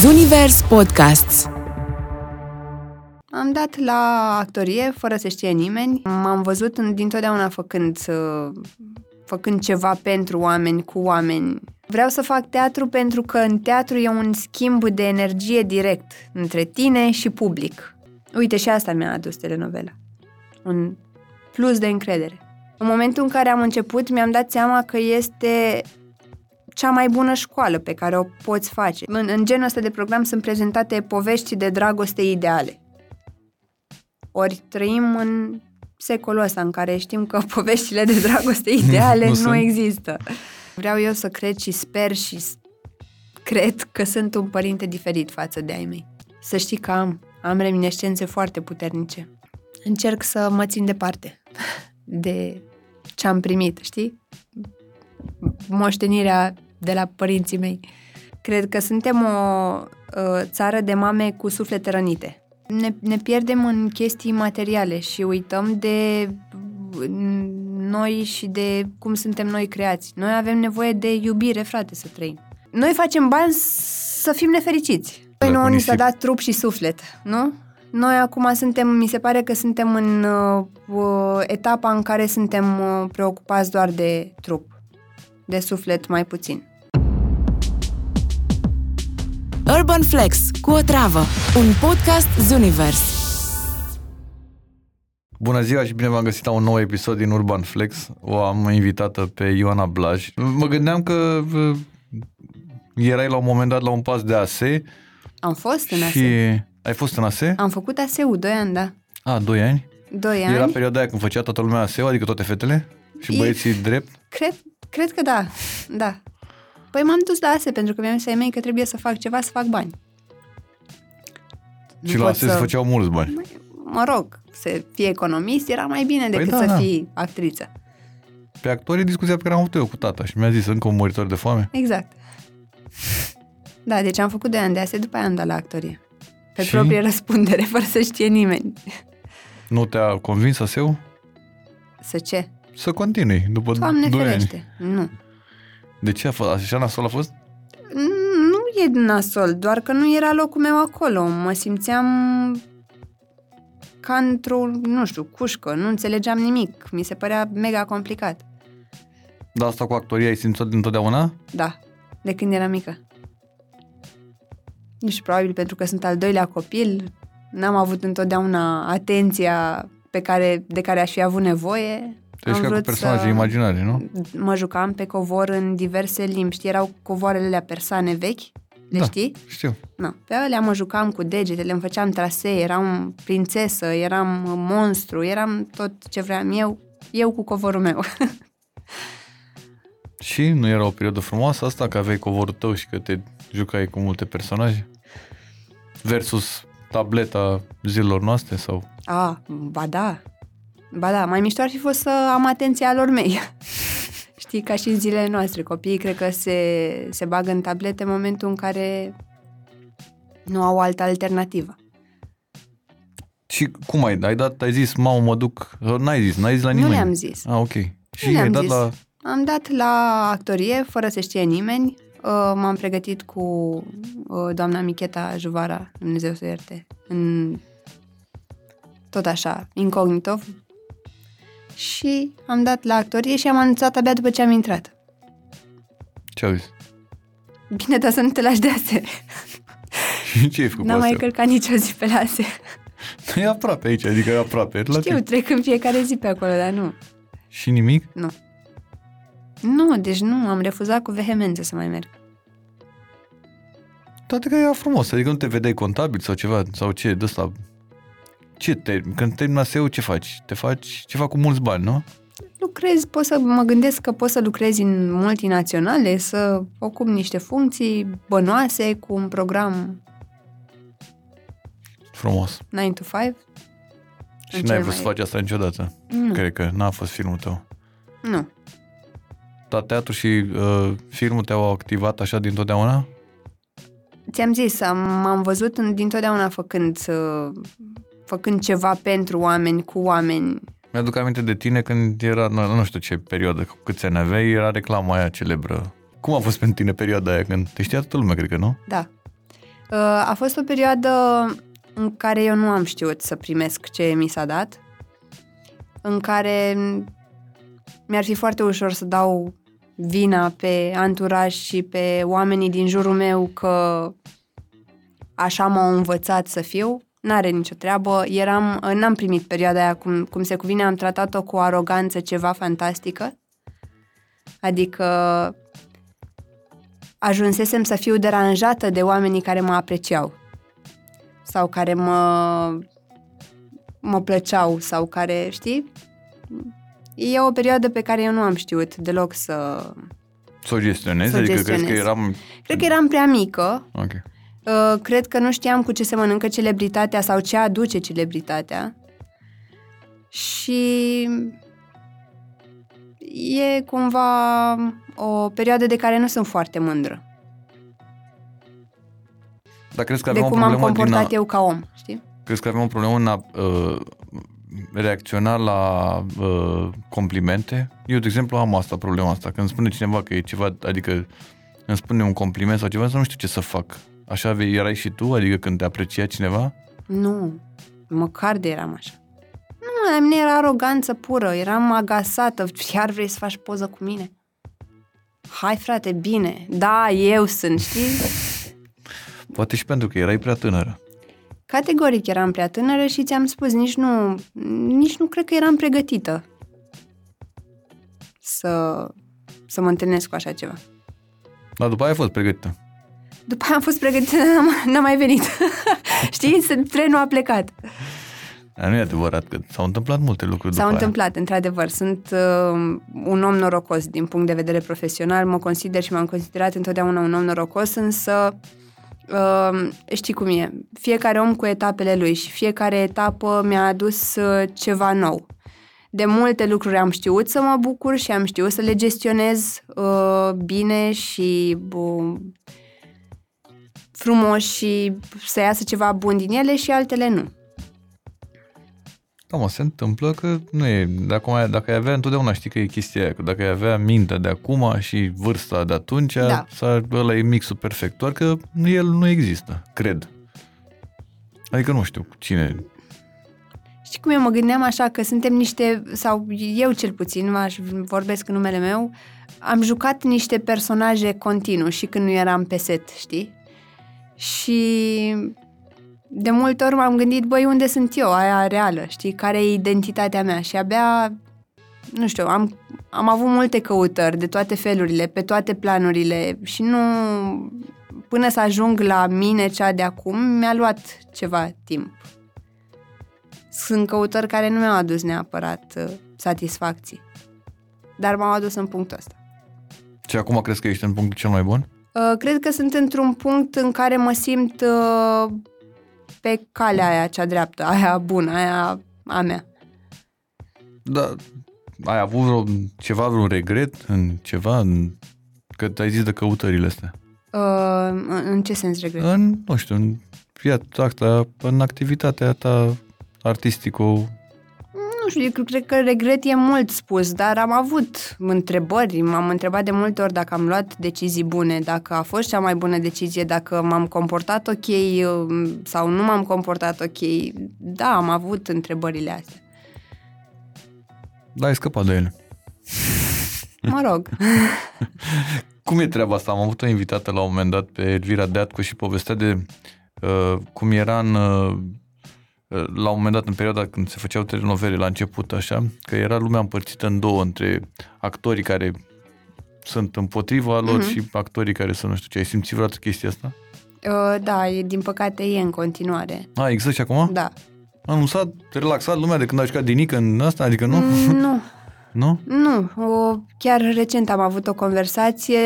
Zunivers Podcasts Am dat la actorie fără să știe nimeni. M-am văzut în- dintotdeauna făcând, uh, făcând ceva pentru oameni, cu oameni. Vreau să fac teatru pentru că în teatru e un schimb de energie direct între tine și public. Uite, și asta mi-a adus telenovela. Un plus de încredere. În momentul în care am început, mi-am dat seama că este cea mai bună școală pe care o poți face. În, în genul ăsta de program sunt prezentate povești de dragoste ideale. Ori trăim în secolul ăsta în care știm că poveștile de dragoste ideale Nu nu, sunt. există. Vreau eu să cred și sper și s- cred că sunt un părinte diferit față de ai mei. Să știi că am, am reminescențe foarte puternice. Încerc să mă țin departe de ce am primit, știi? Moștenirea de la părinții mei. Cred că suntem o uh, țară de mame cu suflete rănite. Ne, ne pierdem în chestii materiale și uităm de mm, noi și de cum suntem noi creați. Noi avem nevoie de iubire, frate, să trăim. Noi facem bani să fim nefericiți. Păi Dar nu, cu ni s-a nisip. dat trup și suflet, nu? Noi acum suntem, mi se pare că suntem în uh, uh, etapa în care suntem uh, preocupați doar de trup, de suflet mai puțin. Urban Flex cu o travă Un podcast Zunivers Bună ziua și bine v-am găsit la un nou episod din Urban Flex. O am invitată pe Ioana Blaj. Mă gândeam că uh, erai la un moment dat la un pas de ASE Am fost în și... ASE. Ai fost în ASE? Am făcut ASE-ul 2 ani, da. A, 2 ani? 2 ani. Era perioada aia când făcea toată lumea ASE, adică toate fetele? Și E- băieții drept? Cred, cred că da, da. Păi m-am dus la ASE pentru că mi-am zis ai mei că trebuie să fac ceva, să fac bani. Nu și la pot ASE se făceau mulți bani. Mă rog, să fii economist era mai bine decât da, să da. fii actriță. Pe actorii discuția pe care am avut eu cu tata și mi-a zis încă un muritor de foame. Exact. Da, deci am făcut 2 ani de ASE, după aia am dat la actorie. Pe Și? proprie răspundere, fără să știe nimeni. Nu te-a convins ASE-ul? Să ce? Să continui după Doamne 2 ani. ferește. Nu. De ce a fost? Așa nasol a fost? Nu e nasol, doar că nu era locul meu acolo. Mă simțeam ca într-o, nu știu, cușcă, nu înțelegeam nimic. Mi se părea mega complicat. Dar asta cu actoria ai simțit întotdeauna? Da, de când eram mică. Nu știu, probabil pentru că sunt al doilea copil, n-am avut întotdeauna atenția pe care, de care aș fi avut nevoie. Tu ești ca cu personaje imaginare, nu? Mă jucam pe covor în diverse limbi. Știi, erau covoarele alea persane vechi, le Da. știi? Știu. Nu, pe alea mă jucam cu degetele, îmi făceam trasee, eram prințesă, eram monstru, eram tot ce vreau eu, eu cu covorul meu. Și nu era o perioadă frumoasă asta, că aveai covorul tău și că te jucai cu multe personaje? Versus tableta zilelor noastre sau... A, ba da, ba da, mai mișto ar fi fost să am atenția lor mei. Știi, ca și în zilele noastre, copiii cred că se, se bagă în tablete în momentul în care nu au altă alternativă. Și cum ai? Ai dat, ai zis, mamă, mă duc... N-ai zis, n-ai zis la Nu nimeni. le-am zis. Ah, ok. Și le-am ai dat zis. la... Am dat la actorie, fără să știe nimeni. Uh, M-am pregătit cu uh, doamna Micheta Juvara, Dumnezeu să o ierte, în tot așa, incognito. Și am dat la actorie și am anunțat abia după ce am intrat. Ce au zis? Bine, dar să nu te lași de ase. Și ce ai făcut N-am cu mai asta? călcat nicio zi pe la ase. E aproape aici, adică e aproape. La Știu, tine. trec în fiecare zi pe acolo, dar nu. Și nimic? Nu. Nu, deci nu, am refuzat cu vehemență să mai merg. Toate că era frumos, adică nu te vedeai contabil sau ceva, sau ce, de ăsta... Ce te, când termina SEU, ce faci? Te faci ceva cu mulți bani, nu? Lucrezi, pot să mă gândesc că poți să lucrezi în multinaționale, să ocup niște funcții bănoase cu un program Frumos. 9 to 5. Și În n-ai cel vrut să mai- faci asta niciodată. Nu, Cred că n-a fost filmul tău. nu. Dar teatru și uh, filmul te-au activat așa dintotdeauna? Ți-am zis, am, m-am văzut în, dintotdeauna făcând, uh, făcând ceva pentru oameni, cu oameni. Mi-aduc aminte de tine când era, nu, nu știu ce perioadă, cu câți ani aveai, era reclama aia celebră. Cum a fost pentru tine perioada aia când te știa toată lumea, cred că, nu? Da. Uh, a fost o perioadă în care eu nu am știut să primesc ce mi s-a dat, în care mi-ar fi foarte ușor să dau vina pe anturaj și pe oamenii din jurul meu că așa m-au învățat să fiu. N-are nicio treabă. Eram, n-am primit perioada aia cum, cum se cuvine, am tratat-o cu aroganță ceva fantastică. Adică ajunsesem să fiu deranjată de oamenii care mă apreciau sau care mă, mă plăceau sau care, știi? E o perioadă pe care eu nu am știut deloc să... Să o gestionezi? Să adică gestionez. crezi că eram... Cred că eram prea mică. Ok. Uh, cred că nu știam cu ce se mănâncă celebritatea sau ce aduce celebritatea. Și e cumva o perioadă de care nu sunt foarte mândră. Dar crezi că De aveam o cum am problemă din comportat a... eu ca om, știi? Crezi că aveam o problemă în a uh, reacționa la uh, complimente? Eu, de exemplu, am asta, problema asta. Când îmi spune cineva că e ceva, adică îmi spune un compliment sau ceva, să nu știu ce să fac. Așa vei- erai și tu? Adică când te aprecia cineva? Nu, măcar de eram așa. Nu, la mine era aroganță pură, eram agasată, chiar vrei să faci poză cu mine? Hai frate, bine, da, eu sunt, știi? Poate și pentru că erai prea tânără. Categoric eram prea tânără și ți-am spus, nici nu, nici nu cred că eram pregătită să, să mă întâlnesc cu așa ceva. Dar după aia ai fost pregătită. După aia am fost pregătită, n-am, n-am mai venit. Știi, Să- trenul a plecat. Dar nu e adevărat că s-au întâmplat multe lucruri S-au după întâmplat, într-adevăr. Sunt uh, un om norocos din punct de vedere profesional. Mă consider și m-am considerat întotdeauna un om norocos, însă uh, știi cum e. Fiecare om cu etapele lui și fiecare etapă mi-a adus uh, ceva nou. De multe lucruri am știut să mă bucur și am știut să le gestionez uh, bine și uh, frumos și să iasă ceva bun din ele și altele nu. Da, mă, se întâmplă că nu e, dacă, mai, dacă ai avea, întotdeauna știi că e chestia aia, că dacă ai avea mintea de acum și vârsta de atunci, Da. s-ar, ăla e mixul perfect, doar că el nu există, cred. Adică nu știu cine, Știi cum eu mă gândeam așa că suntem niște, sau eu cel puțin, aș vorbesc în numele meu, am jucat niște personaje continuu și când nu eram pe set, știi? Și de multe ori m-am gândit, băi, unde sunt eu, aia reală, știi? Care e identitatea mea? Și abia, nu știu, am, am avut multe căutări de toate felurile, pe toate planurile și nu... Până să ajung la mine cea de acum, mi-a luat ceva timp sunt căutări care nu mi-au adus neapărat uh, satisfacții. Dar m-au adus în punctul ăsta. și acum crezi că ești în punctul cel mai bun? Uh, cred că sunt într-un punct în care mă simt uh, pe calea aia cea dreaptă, aia bună, aia a mea. Da, ai avut vreo, ceva, vreun regret în ceva, în, că ai zis de căutările astea? Uh, în- în ce sens regret? În, nu știu, în viața asta, în activitatea ta artistico Nu știu, eu cred că regret e mult spus, dar am avut întrebări, m-am întrebat de multe ori dacă am luat decizii bune, dacă a fost cea mai bună decizie, dacă m-am comportat ok uh, sau nu m-am comportat ok. Da, am avut întrebările astea. Da, ai scăpat de ele. Mă rog. Cum e treaba asta? Am avut o invitată la un moment dat pe Elvira Deatcu și povestea de uh, cum era în, uh, la un moment dat în perioada când se făceau telenovele la început așa, că era lumea împărțită în două între actorii care sunt împotriva lor Mhm. și actorii care sunt, nu știu ce, ai simțit vreodată chestia asta? Uh, Da, e, din păcate e în continuare. A, există și acum? Da. A, nu s-a relaxat lumea de când a jucat Dinică în asta? Adică nu? Mm, Nu, Nu? nu. O, chiar recent am avut o conversație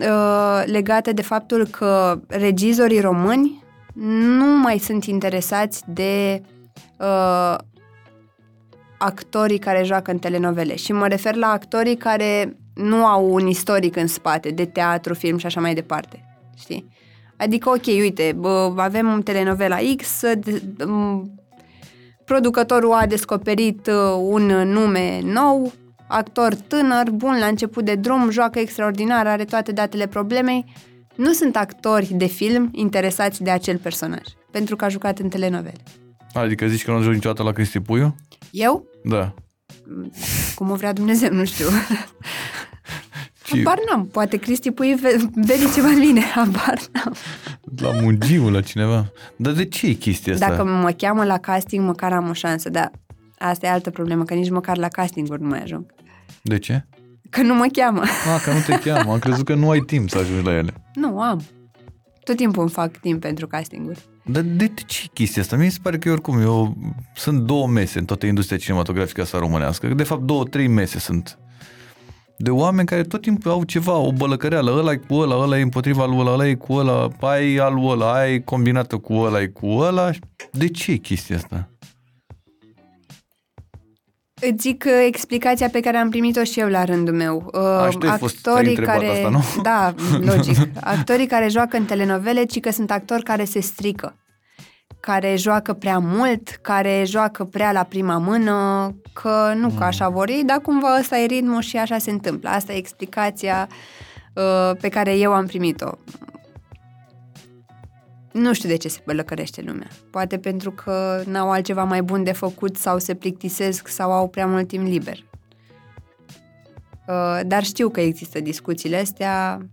uh, legată de faptul că regizorii români nu mai sunt interesați de uh, actorii care joacă în telenovele. Și mă refer la actorii care nu au un istoric în spate, de teatru, film și așa mai departe. Știi? Adică, ok, uite, bă, avem telenovela X, de, m, producătorul a descoperit uh, un nume nou, actor tânăr, bun la început de drum, joacă extraordinar, are toate datele problemei nu sunt actori de film interesați de acel personaj, pentru că a jucat în telenovele. Adică zici că nu ajungi niciodată la Cristi Puiu? Eu? Da. Cum o vrea Dumnezeu, nu știu. Și Habar n-am. Poate Cristi Pui ve- vede ceva în mine. Habar n-am. la Mugiu, la cineva. Dar de ce e chestia asta? Dacă mă cheamă la casting, măcar am o șansă, dar asta e altă problemă, că nici măcar la castinguri nu mai ajung. De ce? Că nu mă cheamă. Ah, că nu te cheamă. Am crezut că nu ai timp să ajungi la ele. Nu, am. Tot timpul îmi fac timp pentru castinguri. Dar de ce e chestia asta? Mie se pare că eu oricum, eu sunt două mese în toată industria cinematografică asta românească. De fapt, două, trei mese sunt. De oameni care tot timpul au ceva, o bălăcăreală, ăla e cu ăla, ăla e împotriva lui ăla, ăla e cu ăla, ai al lui ăla, ai combinată cu ăla, e cu ăla. De ce e chestia asta? Îți zic uh, explicația pe care am primit-o și eu la rândul meu. Uh, A, și tu ai fost- ai întrebat care, asta, nu? Da, logic. Actorii care joacă în telenovele, ci că sunt actori care se strică. Care joacă prea mult, care joacă prea la prima mână, că nu că așa vor ei, dar cumva ăsta e ritmul și așa se întâmplă. Asta e explicația uh, pe care eu am primit-o. Nu știu de ce se bălăcărește lumea. Poate pentru că n-au altceva mai bun de făcut sau se plictisesc sau au prea mult timp liber. Uh, Dar știu că există discuțiile astea.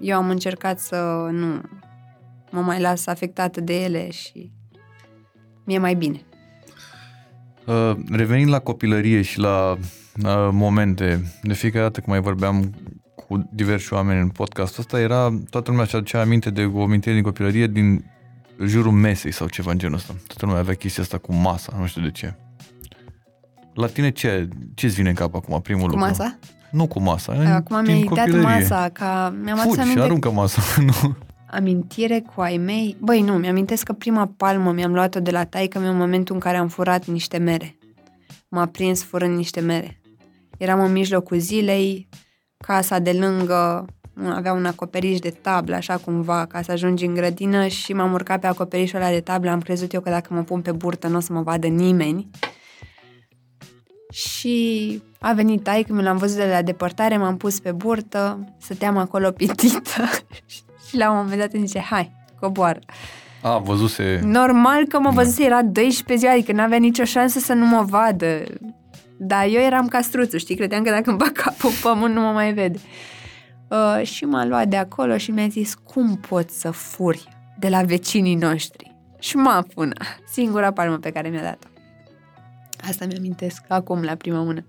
Eu am încercat să nu mă mai las afectată de ele și mi-e mai bine. Uh, revenind la copilărie și la uh, momente, de fiecare dată când mai vorbeam cu diversi oameni în podcastul ăsta, era, toată lumea și aducea aminte de o amintire din copilărie din jurul mesei sau ceva în genul ăsta. Toată lumea avea chestia asta cu masa, nu știu de ce. La tine ce, ce-ți vine în cap acum, primul Cu lucru? masa? Nu cu masa, în, Acum din mi-ai dat copilărie. masa, ca mi-am adus Fugi și aminte aruncă masa, nu? amintire cu ai mei. Băi, nu, mi-amintesc că prima palmă mi-am luat-o de la taică meu în momentul în care am furat niște mere. M-a prins furând niște mere. Eram în mijlocul zilei, casa de lângă avea un acoperiș de tablă, așa cumva, ca să ajungi în grădină și m-am urcat pe acoperișul ăla de tablă. Am crezut eu că dacă mă pun pe burtă nu o să mă vadă nimeni. Și a venit taică, mi l-am văzut de la depărtare, m-am pus pe burtă, stăteam acolo pitită și la un moment dat îmi zice, hai, coboară. A, văzuse... Normal că mă văzuse, era 12 ziua, adică n-avea nicio șansă să nu mă vadă. Dar eu eram castruțul, știi? Credeam că dacă îmi bag capul în pământ nu mă mai vede. Uh, și m-a luat de acolo și mi-a zis, cum poți să furi de la vecinii noștri? Și m-a puna. Singura palmă pe care mi-a dat-o. Asta mi-amintesc acum, la prima mână.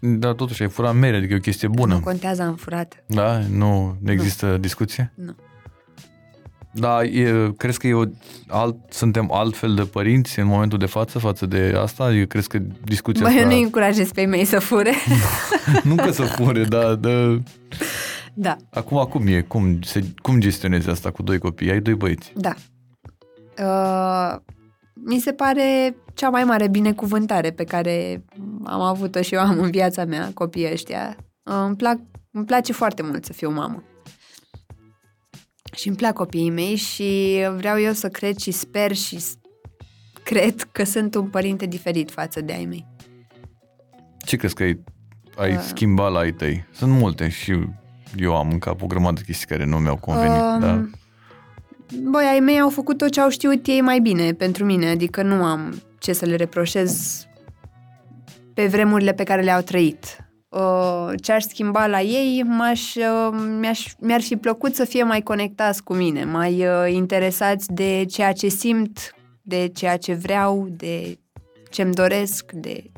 Dar totuși ai furat mere, adică e o chestie bună. Nu contează, am furat. Da? Nu există nu. discuție? Nu. Da, e, crezi că e o, alt, suntem altfel de părinți în momentul de față față de asta? Adică crezi că discuția Bă, eu asta... nu încurajez pe ei mei să fure. nu că să fure, dar de... da, acum acum e? Cum, se, cum gestionezi asta cu doi copii? Ai doi băieți. da. Uh, mi se pare cea mai mare binecuvântare pe care am avut-o și eu am în viața mea, copiii ăștia. Uh, îmi, plac, îmi place foarte mult să fiu mamă. Și îmi plac copiii mei și vreau eu să cred și sper și s- cred că sunt un părinte diferit față de ai mei. Ce crezi că ai, ai Uh. schimbat la ai tăi? Sunt multe și eu am în cap o grămadă de chestii care nu mi-au convenit, Um, dar Băi, ai mei au făcut tot ce au știut ei mai bine pentru mine, adică nu am ce să le reproșez pe vremurile pe care le-au trăit. Uh, Ce aș schimba la ei, m-aș, uh, mi-aș, mi-ar fi plăcut să fie mai conectați cu mine, mai uh, interesați de ceea ce simt, de ceea ce vreau, de ce-mi doresc, de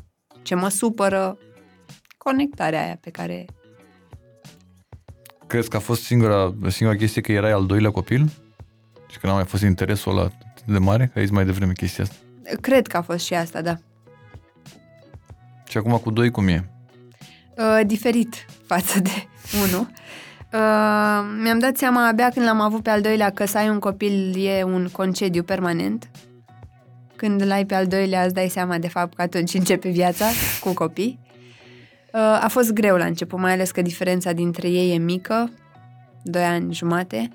ce mă supără. Conectarea aia pe care... crezi că a fost singura, singura chestie că erai al doilea copil? Și că n-a mai fost interesul ăla atât de mare? Că ai zis mai devreme chestia asta. Cred că a fost și asta, da. Și acum cu doi cum e? Uh, diferit față de unul. Uh, mi-am dat seama abia când l-am avut pe al doilea că să ai un copil e un concediu permanent. Când îl ai pe al doilea îți dai seama de fapt că atunci începe viața cu copii. Uh, a fost greu la început, mai ales că diferența dintre ei e mică, doi ani jumate.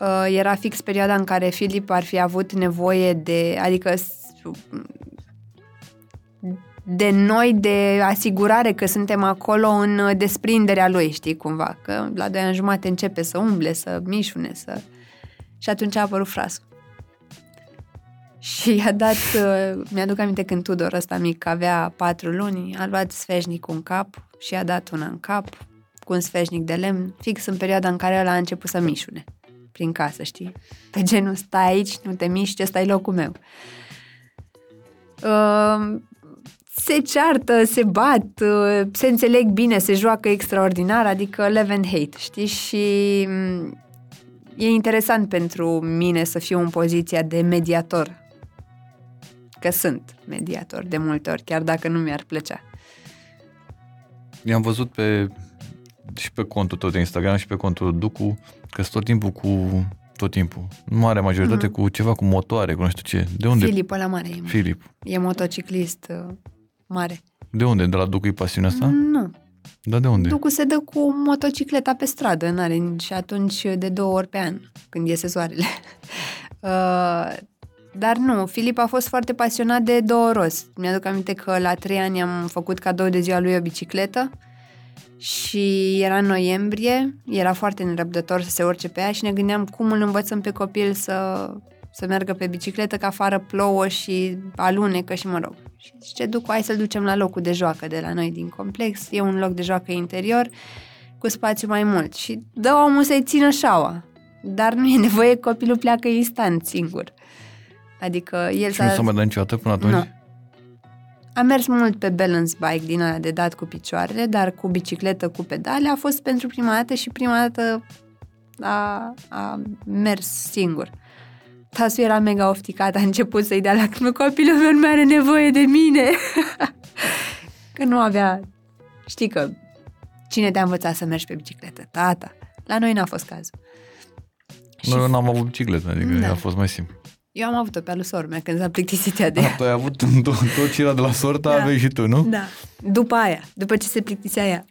Uh, era fix perioada în care Filip ar fi avut nevoie de, adică s- de noi, de asigurare că suntem acolo în uh, desprinderea lui, știi, cumva. Că la doi ani jumate începe să umble, să mișune, să... Și atunci a apărut frasul. Și i-a dat, uh, mi-aduc aminte când Tudor ăsta mic avea patru luni, a luat sfeșnic în cap și a dat una în cap cu un sfeșnic de lemn, fix în perioada în care el a început să mișune prin casă, știi? Pe genul, stai aici, nu te miști, ăsta e locul meu. Uh, se ceartă, se bat, uh, se înțeleg bine, se joacă extraordinar, adică love and hate, știi? Și mm, e interesant pentru mine să fiu în poziția de mediator. Că sunt mediator de multe ori, chiar dacă nu mi-ar plăcea. I-am văzut pe și pe contul tot de Instagram și pe contul Ducu, că tot timpul cu tot timpul. Mare majoritate mm-hmm. cu ceva cu motoare, cu nu știu ce. De unde? Filip ăla mare e. Filip. E motociclist uh, mare. De unde? De la Ducu e pasiunea asta? Nu. Da, de unde? Ducu se dă cu motocicleta pe stradă, n-are și atunci de două ori pe an, când iese soarele. uh, dar nu, Filip a fost foarte pasionat de două roți. Mi-aduc aminte că la trei ani am făcut cadou de ziua lui o bicicletă și era noiembrie, era foarte nerăbdător să se urce pe ea și ne gândeam cum îl învățăm pe copil să, să meargă pe bicicletă, că afară plouă și alunecă și mă rog. Și zice, duc, hai să-l ducem la locul de joacă de la noi din complex, e un loc de joacă interior cu spațiu mai mult și dă omul să-i țină șaua. Dar nu e nevoie, copilul pleacă instant singur. Adică el și s-a... nu s-a mai dat niciodată până atunci? Nu. Am mers mult pe balance bike din alea de dat cu picioarele, dar cu bicicletă cu pedale a fost pentru prima dată și prima dată a, a mers singur. Tasu era mega ofticat, a început să-i dea lacrimi. Copilul meu nu mai are nevoie de mine. că nu avea... Știi că cine te-a învățat să mergi pe bicicletă? Tata. La noi n-a fost cazul. Noi și... n-am avut bicicletă, adică da. a fost mai simplu. Eu am avut-o pe alu mea când s-a plictisit ea de ea. Tu ai avut tot, tot ce era de la sorta, da. aveai și tu, nu? Da. După aia, după ce se plictisea ea.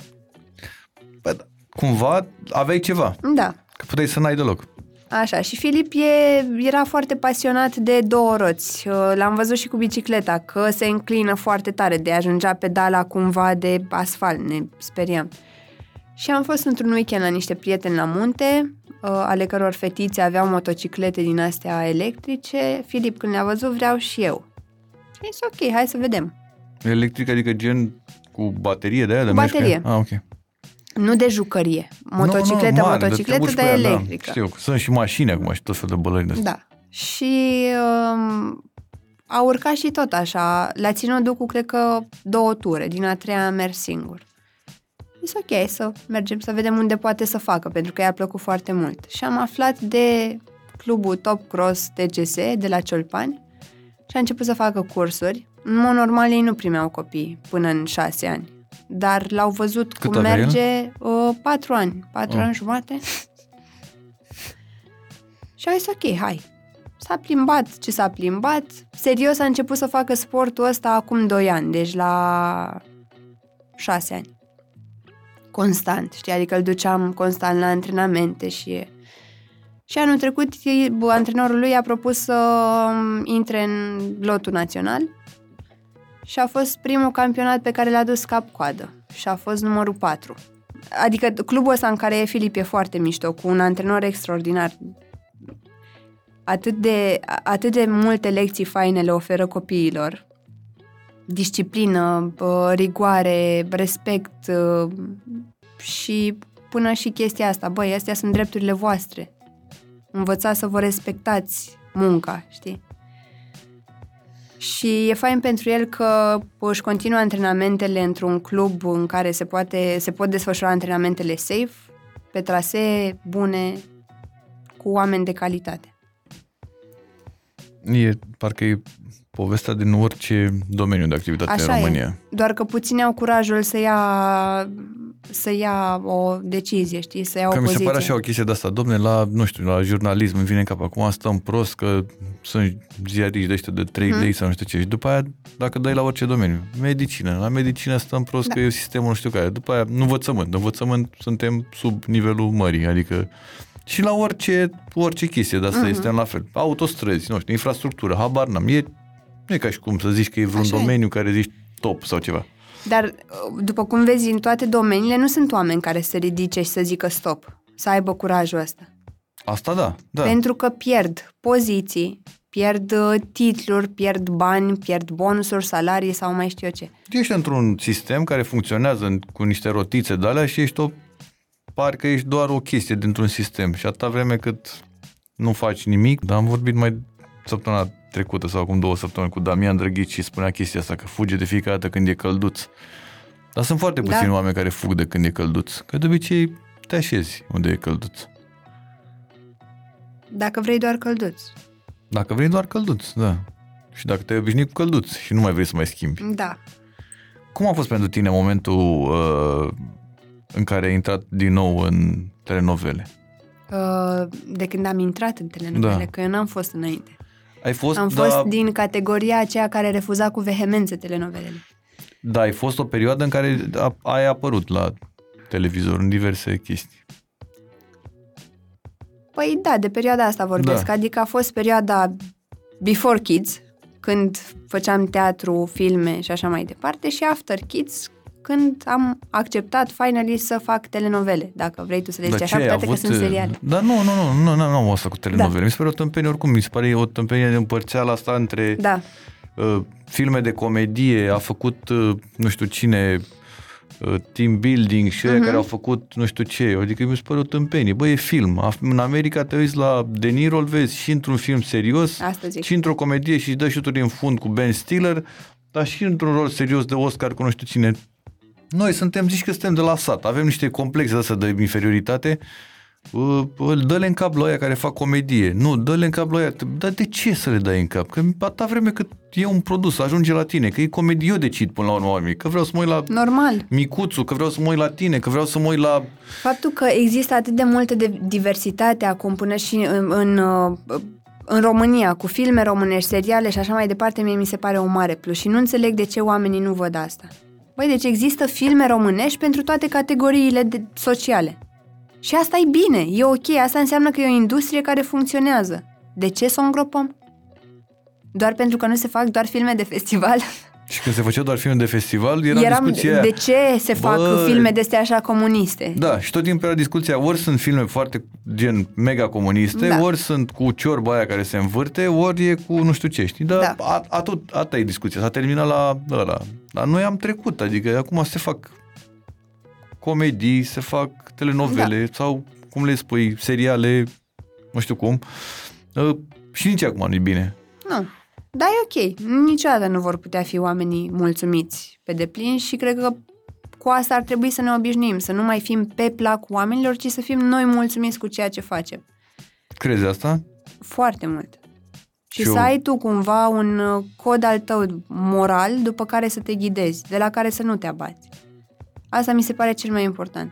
Păi, da. cumva aveai ceva. Da. Că puteai să n-ai deloc. Așa, și Filip e, era foarte pasionat de două roți. Uh, l-am văzut și cu bicicleta, că se înclină foarte tare, de ajungea pedala cumva de asfalt, ne speriam. Și am fost într-un weekend la niște prieteni la munte, uh, ale căror fetițe aveau motociclete din astea electrice. Filip, când le-a văzut, vreau și eu. Și zis, ok, hai să vedem. Electric, adică gen cu baterie de aia? De baterie. Ah, ok. Nu de jucărie. Motocicletă, no, no, mare, motocicletă, dar da. electrică. Da, știu, sunt și mașini acum și tot fel de bălări de Da. Și um, a urcat și tot așa. Le-a ținut ducul, cred că, două ture. Din a treia a mers singur zis ok, să mergem să vedem unde poate să facă, pentru că i-a plăcut foarte mult. Și am aflat de clubul Top Cross TCS de la Ciolpani și a început să facă cursuri. În mod normal ei nu primeau copii până în șase ani, dar l-au văzut Cât cum merge uh, patru ani, patru oh. ani jumate. și a zis ok, hai. S-a plimbat ce s-a plimbat. Serios a început să facă sportul ăsta acum doi ani, deci la șase ani constant, știi? Adică îl duceam constant la antrenamente și... Și anul trecut, antrenorul lui a propus să um, intre în lotul național și a fost primul campionat pe care l-a dus cap-coadă și a fost numărul 4. Adică clubul ăsta în care e Filip e foarte mișto, cu un antrenor extraordinar. Atât de, atât de multe lecții faine le oferă copiilor. Disciplină, rigoare, respect, și până și chestia asta, băi, astea sunt drepturile voastre. Învățați să vă respectați munca, știi? Și e fain pentru el că își continuă antrenamentele într-un club în care se, poate, se pot desfășura antrenamentele safe, pe trasee bune, cu oameni de calitate. E, parcă e povestea din orice domeniu de activitate Așa în România. E. Doar că puțini au curajul să ia să ia o decizie, știi, să ia că o poziție. mi se pare așa o chestie de asta, domne, la, nu știu, la jurnalism îmi vine în cap, acum stăm prost că sunt ziariști de ăștia de 3 hmm. lei sau nu știu ce și după aia, dacă dai la orice domeniu, medicină, la medicină stăm prost da. că e sistemul nu știu care, după aia, nu învățământ, învățământ suntem sub nivelul mării, adică și la orice, orice chestie de asta uh-huh. este la fel. Autostrăzi, nu știu, infrastructură, habar n-am. E, nu e ca și cum să zici că e vreun Așa domeniu e. care zici top sau ceva. Dar, uh, după cum vezi, în toate domeniile nu sunt oameni care să ridice și să zică stop, să aibă curajul ăsta. Asta da, da. Pentru că pierd poziții, pierd uh, titluri, pierd bani, pierd bonusuri, salarii sau mai știu eu ce. Ești într-un sistem care funcționează în- cu niște rotițe de alea și ești o parcă ești doar o chestie dintr-un sistem și atâta vreme cât nu faci nimic, dar am vorbit mai săptămâna trecută sau acum două săptămâni cu Damian Drăghici și spunea chestia asta, că fuge de fiecare dată când e călduț. Dar sunt foarte Da. puțini oameni care fug de când e călduț, că de obicei te așezi unde e călduț. Dacă vrei doar călduț. Dacă vrei doar călduț, da. Și dacă te-ai obișnuit cu călduț și nu mai vrei să mai schimbi. Da. Cum a fost pentru tine momentul uh, în care ai intrat din nou în telenovele? Uh, De când am intrat în telenovele, Da. că eu n-am fost înainte. Ai fost, Am da, fost din categoria aceea care refuza cu vehemență telenovelele. da, ai fost o perioadă în care a, ai apărut la televizor în diverse chestii. Păi da, de perioada asta vorbesc. Da. Adică a fost perioada before kids, când făceam teatru, filme și așa mai departe, și after kids, când am acceptat finally să fac telenovele, dacă vrei tu să le zici așa, cu ai toate că sunt seriale. Da, nu, nu, nu, nu, nu, nu am asta cu telenovele. Da. Mi se pare o tâmpenie oricum, mi se pare o tâmpenie de împărțeala asta între Da, uh, filme de comedie, a făcut uh, nu știu cine uh, team building și uh-huh. Mhm. care au făcut nu știu ce, adică mi se pare o tâmpenie. Bă, e film. A- În America te uiți la De Niro, îl vezi și într-un film serios, asta zic. și într-o comedie și își dă șuturi în fund cu Ben Stiller, dar și într-un rol serios de Oscar cu nu știu cine. Noi suntem, zici că suntem de la sat, avem niște complexe astea de inferioritate, Uh, îl dă-le în cap la aia care fac comedie. Nu, dă-le în cap la aia. Dar de ce să le dai în cap? Că atâta vreme cât e un produs, ajunge la tine, că e comedie, eu decid până la urmă, oamenii, că vreau să mă uit la Normal. Micuțu, că vreau să mă uit la tine, că vreau să mă uit la... Faptul că există atât de multă de diversitate acum până și în, în, uh, în România, cu filme românești, seriale și așa mai departe, mie mi se pare o mare plus și nu înțeleg de ce oamenii nu văd asta. Băi, deci există filme românești pentru toate categoriile de, sociale. Și asta e bine, e ok, asta înseamnă că e o industrie care funcționează. De ce să o îngropăm? Doar pentru că nu se fac doar filme de festival? Și când se făcea doar filme de festival, era Eram, discuția aia. de ce se fac Bă, filme de astea așa comuniste? Da, și tot timpul era discuția, ori sunt filme foarte gen mega comuniste, Da. ori sunt cu ciorba aia care se învârte, ori e cu nu știu ce, știi? Dar Da. a, atât, atâta e discuția, s-a terminat la ăla. Dar noi am trecut, adică acum se fac comedii, se fac telenovele da. sau, cum le spui, seriale, nu știu cum. Uh, Și nici acum nu-i bine. Nu. Da, e ok. Niciodată nu vor putea fi oamenii mulțumiți pe deplin și cred că cu asta ar trebui să ne obișnuim, să nu mai fim pe placul oamenilor, ci să fim noi mulțumiți cu ceea ce facem. Crezi asta? Foarte mult. Și, Și să eu- ai tu cumva un uh, cod al tău moral după care să te ghidezi, de la care să nu te abați. Asta mi se pare cel mai important.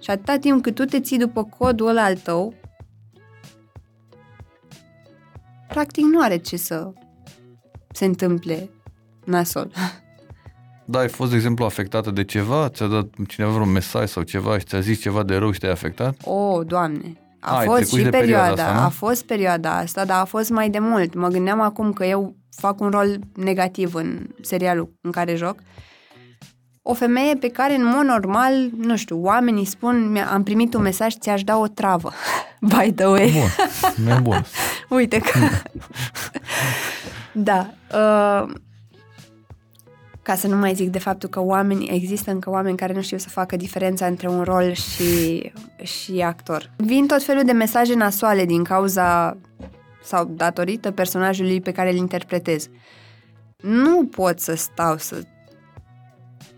Și atâta timp cât tu te ții după codul ăla al tău, practic nu are ce să se întâmple nasol. Da, ai fost, de exemplu, afectată de ceva? Ți-a dat cineva vreun mesaj sau ceva și ți-a zis ceva de rău și te-ai afectat? O, Doamne! A Ai fost trecut și de perioada perioada, asta, nu? a fost perioada asta, dar a fost mai de mult. Mă gândeam acum că eu fac un rol negativ în serialul în care joc. O femeie pe care, în mod normal, nu știu, oamenii spun, "Mi- am primit un mesaj, ți-aș da o travă. By the way. Bun, nu e bun. Uite că... da. Uh, ca să nu mai zic de faptul că oameni, există încă oameni care nu știu să facă diferența între un rol și, și actor. Vin tot felul de mesaje nasoale din cauza sau datorită personajului pe care îl interpretez. Nu pot să stau să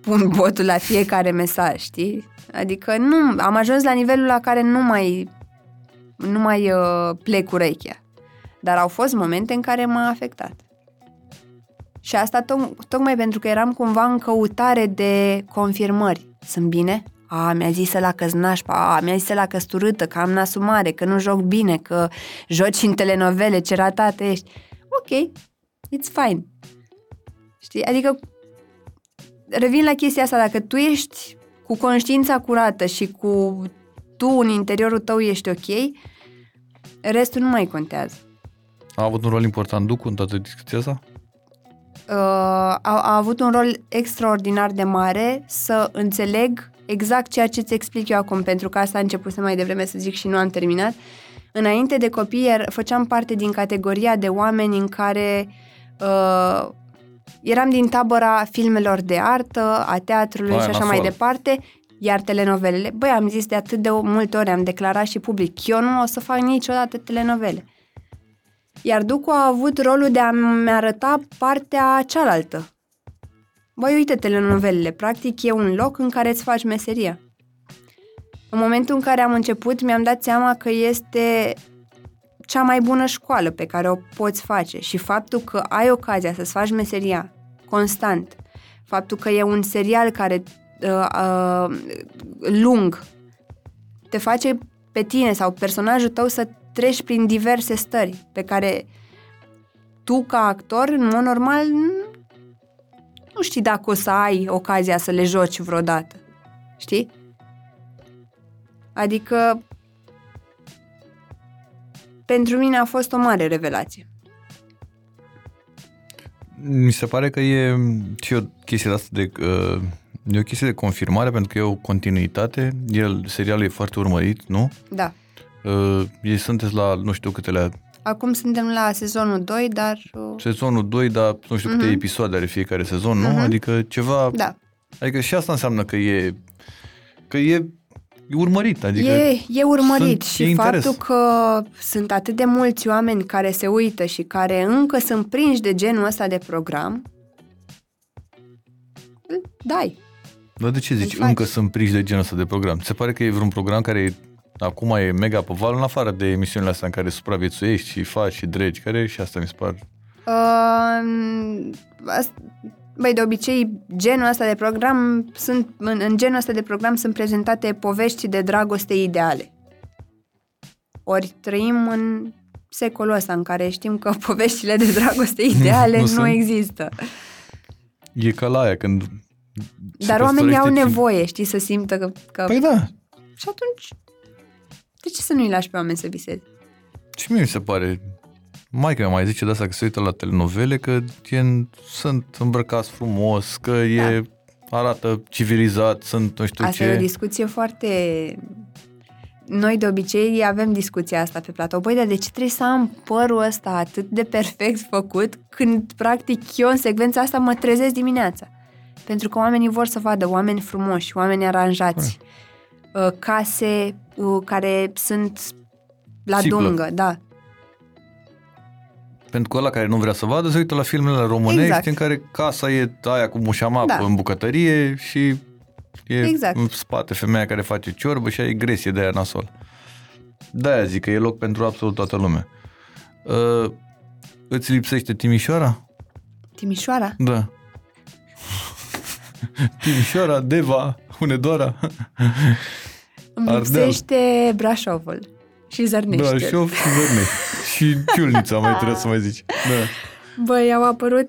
pun botul la fiecare mesaj, știi? Adică nu, am ajuns la nivelul la care nu mai nu mai uh, plec urechea. Dar au fost momente în care m-a afectat. Și asta to- tocmai pentru că eram cumva în căutare de confirmări. Sunt bine? A, mi-a zis la că nașpa, a, mi-a zis la că sturâtă, că am nasul mare, că nu joc bine, că joci în telenovele, ce ratată ești. Ok, it's fine. Știi? Adică revin la chestia asta, dacă tu ești cu conștiința curată și cu tu în interiorul tău ești ok, restul nu mai contează. A avut un rol important Ducu în toată discuția asta? uh, a, a avut un rol extraordinar de mare să înțeleg exact ceea ce îți explic eu acum, pentru că asta a început să mai devreme să zic și nu am terminat. Înainte de copii er, făceam parte din categoria de oameni în care uh, eram din tabăra filmelor de artă, a teatrului Aia și așa nasol. mai departe, iar telenovelele, băi, am zis de atât de multe ori, am declarat și public, eu nu o să fac niciodată telenovele. Iar Ducu a avut rolul de a-mi arăta partea cealaltă. Băi, uite, telenovelele, practic e un loc în care îți faci meseria. În momentul în care am început, mi-am dat seama că este cea mai bună școală pe care o poți face și faptul că ai ocazia să-ți faci meseria constant, faptul că e un serial care uh, uh, lung te face pe tine sau personajul tău să treci prin diverse stări pe care tu ca actor, în mod normal, nu știi dacă o să ai ocazia să le joci vreodată. Știi? Adică pentru mine a fost o mare revelație. Mi se pare că e și o chestie de asta de... Uh, e o chestie de confirmare pentru că e o continuitate. El, serialul e foarte urmărit, nu? Da. Uh, ei sunteți la nu știu câtele Acum suntem la sezonul 2, dar... uh, sezonul 2, dar nu știu câte Mhm. episoade are fiecare sezon, nu? Mhm. Adică ceva... Da. Adică și asta înseamnă că e... Că e, e urmărit, adică... E, e urmărit sunt- și e interes. faptul că sunt atât de mulți oameni care se uită și care încă sunt prinși de genul ăsta de program, îl dai. Dar de ce zici Îl faci. încă sunt prinși de genul ăsta de program? Se pare că e vreun program care e, acum e mega pe val, în afară de emisiunile astea în care supraviețuiești și faci și dregi, care și asta mi se par... Uh, ast- Băi, de obicei, genul ăsta de program sunt, în, în genul ăsta de program sunt prezentate povești de dragoste ideale. Ori trăim în secolul ăsta în care știm că poveștile de dragoste ideale Nu nu, sunt. există. E ca la aia când... se Dar oamenii au căsătorește nevoie, știi, să simtă că... că... Păi da, Și atunci, de ce să nu-i lași pe oameni să viseze? și mie mi se pare... Mai că mai zice de asta că se uită la telenovele, că e, sunt îmbrăcați frumos, că e arată civilizat, sunt nu știu Asta ce. e o discuție foarte... Noi de obicei avem discuția asta pe platou. Băi, dar de ce trebuie să am părul ăsta atât de perfect făcut când practic eu în secvența asta mă trezesc dimineața? Pentru că oamenii vor să vadă oameni frumoși, oameni aranjați, uh, case uh, care sunt la Siplă. dungă, da. Pentru că ăla care nu vrea să vadă se uită la filmele românești Exact. în care casa e aia cu mușama Da. în bucătărie și e Exact. în spate femeia care face ciorbă și ai gresie de aia nasol. De-aia zic că e loc pentru absolut toată lumea. Uh, îți lipsește Timișoara? Timișoara? Da. Timișoara, Deva, Hunedoara, Îmi Ardeal. lipsește Brașovul și Zărnește. Brașov și Vărnești. Și Ciulnița, mai trebuie să mai zici. Da. Băi, au apărut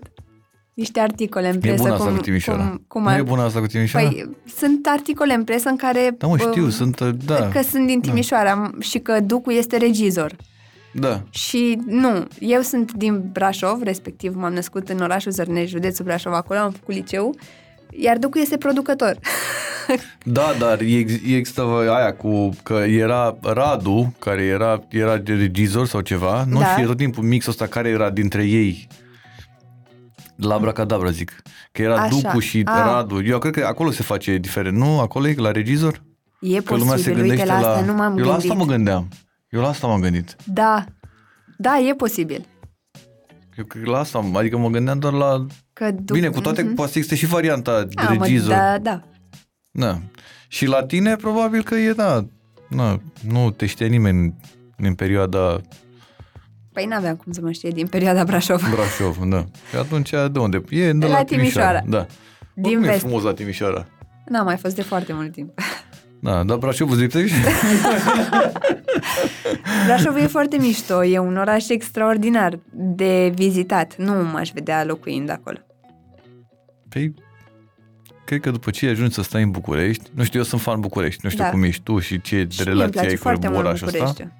niște articole în E presă. bună asta cum, cu Timișoara. Cum, cum nu ar... e bună asta cu Timișoara? Păi, sunt articole în presă în care... da, mă, știu, bă, sunt, uh, da, Că sunt din Timișoara și că Ducu este regizor. da. Și nu, eu sunt din Brașov, respectiv m-am născut în orașul Zărnești, județul Brașov, acolo am făcut liceu, iar Ducu este producător. Da, dar ex- există aia cu că era Radu, care era, era de regizor sau ceva, nu? Da. Și e tot timpul mixul ăsta care era dintre ei. La Bracadabra, zic. Că era Așa. Ducu și A. Radu. Eu cred că acolo se face diferent, nu? Acolo e la regizor? E Că lumea se posibil, gândește uite, la asta la... nu m-am Eu la gândit. asta mă gândeam. Eu la asta m-am gândit. Da, da, e posibil. Eu cred că la asta, adică mă gândeam doar la... Că Ducu... Bine, cu toate că Mhm. poate să existe și varianta de A, mă, regizor. da, da. Da. Și la tine probabil că e, da, na, nu te știe nimeni în perioada Păi n-aveam cum să mă știe din perioada Brașov. Brașov, da. Și atunci de unde? E de, De la, la Timișoara. Timișoara. Da. Din Oricum e vest. frumos la Timișoara. N-am mai fost de foarte mult timp. Da, dar Brașov îți lipsește? Brașov e foarte mișto, e un oraș extraordinar de vizitat. Nu m-aș vedea locuind acolo. Păi, cred că după ce ajungi să stai în București, nu știu, eu sunt fan București, nu știu Da. cum ești tu și ce Și de mie îmi relație place ai cu foarte mult orașul ăsta. București.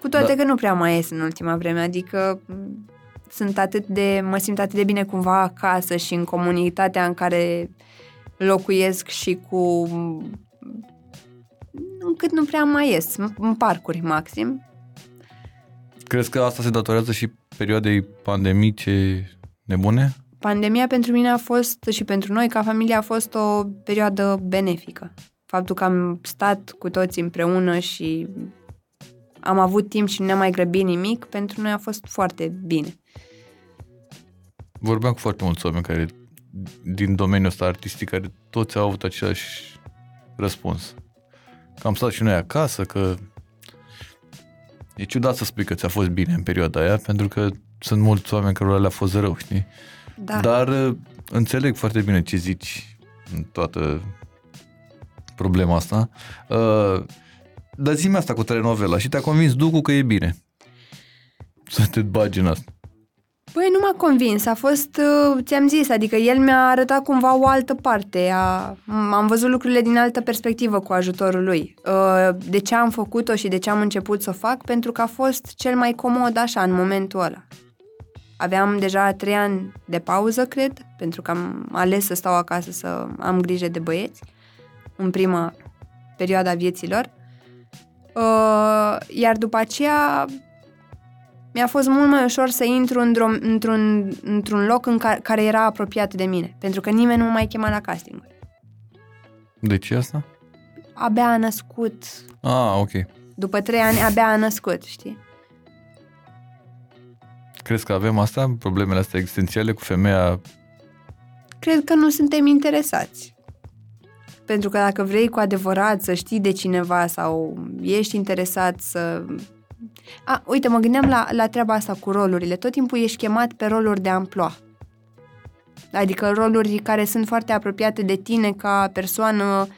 Cu toate Da. că nu prea mai ies în ultima vreme, adică m, sunt atât de, mă simt atât de bine cumva acasă și în comunitatea în care locuiesc și cu încât nu prea mai ies, în parcuri maxim. Crezi că asta se datorează și perioadei pandemice nebune? Pandemia pentru mine a fost și pentru noi ca familie a fost o perioadă benefică. Faptul că am stat cu toți împreună și am avut timp și nu ne-am mai grăbit nimic, pentru noi a fost foarte bine. Vorbeam cu foarte mulți oameni care din domeniul ăsta artistic, care toți au avut același răspuns. Că am stat și noi acasă, că e ciudat să spui că ți-a fost bine în perioada aia, pentru că sunt mulți oameni care le-a fost rău, știi? Da. Dar uh, înțeleg foarte bine ce zici în toată problema asta. Uh, dar zi asta cu telenovela și te-a convins Ducu că e bine să te bagi în asta. Păi nu m-a convins, a fost, uh, ți-am zis, adică el mi-a arătat cumva o altă parte, a, am văzut lucrurile din altă perspectivă cu ajutorul lui. Uh, de ce am făcut-o și de ce am început să o fac? Pentru că a fost cel mai comod așa în momentul ăla. Aveam deja trei ani de pauză, cred, pentru că am ales să stau acasă să am grijă de băieți în prima perioada vieților. Uh, iar după aceea mi-a fost mult mai ușor să intru într-un, într-un, într-un loc în care, care era apropiat de mine, pentru că nimeni nu mă mai chema la casting. De ce asta? Abia a născut. Ah, ok. După trei ani abia a născut, știi? Crezi că avem asta, problemele astea existențiale cu femeia? Cred că nu suntem interesați. Pentru că dacă vrei cu adevărat să știi de cineva sau ești interesat să a, uite, mă gândeam la, la treaba asta cu rolurile. Tot timpul ești chemat pe roluri de amploa. Adică roluri care sunt foarte apropiate de tine ca persoană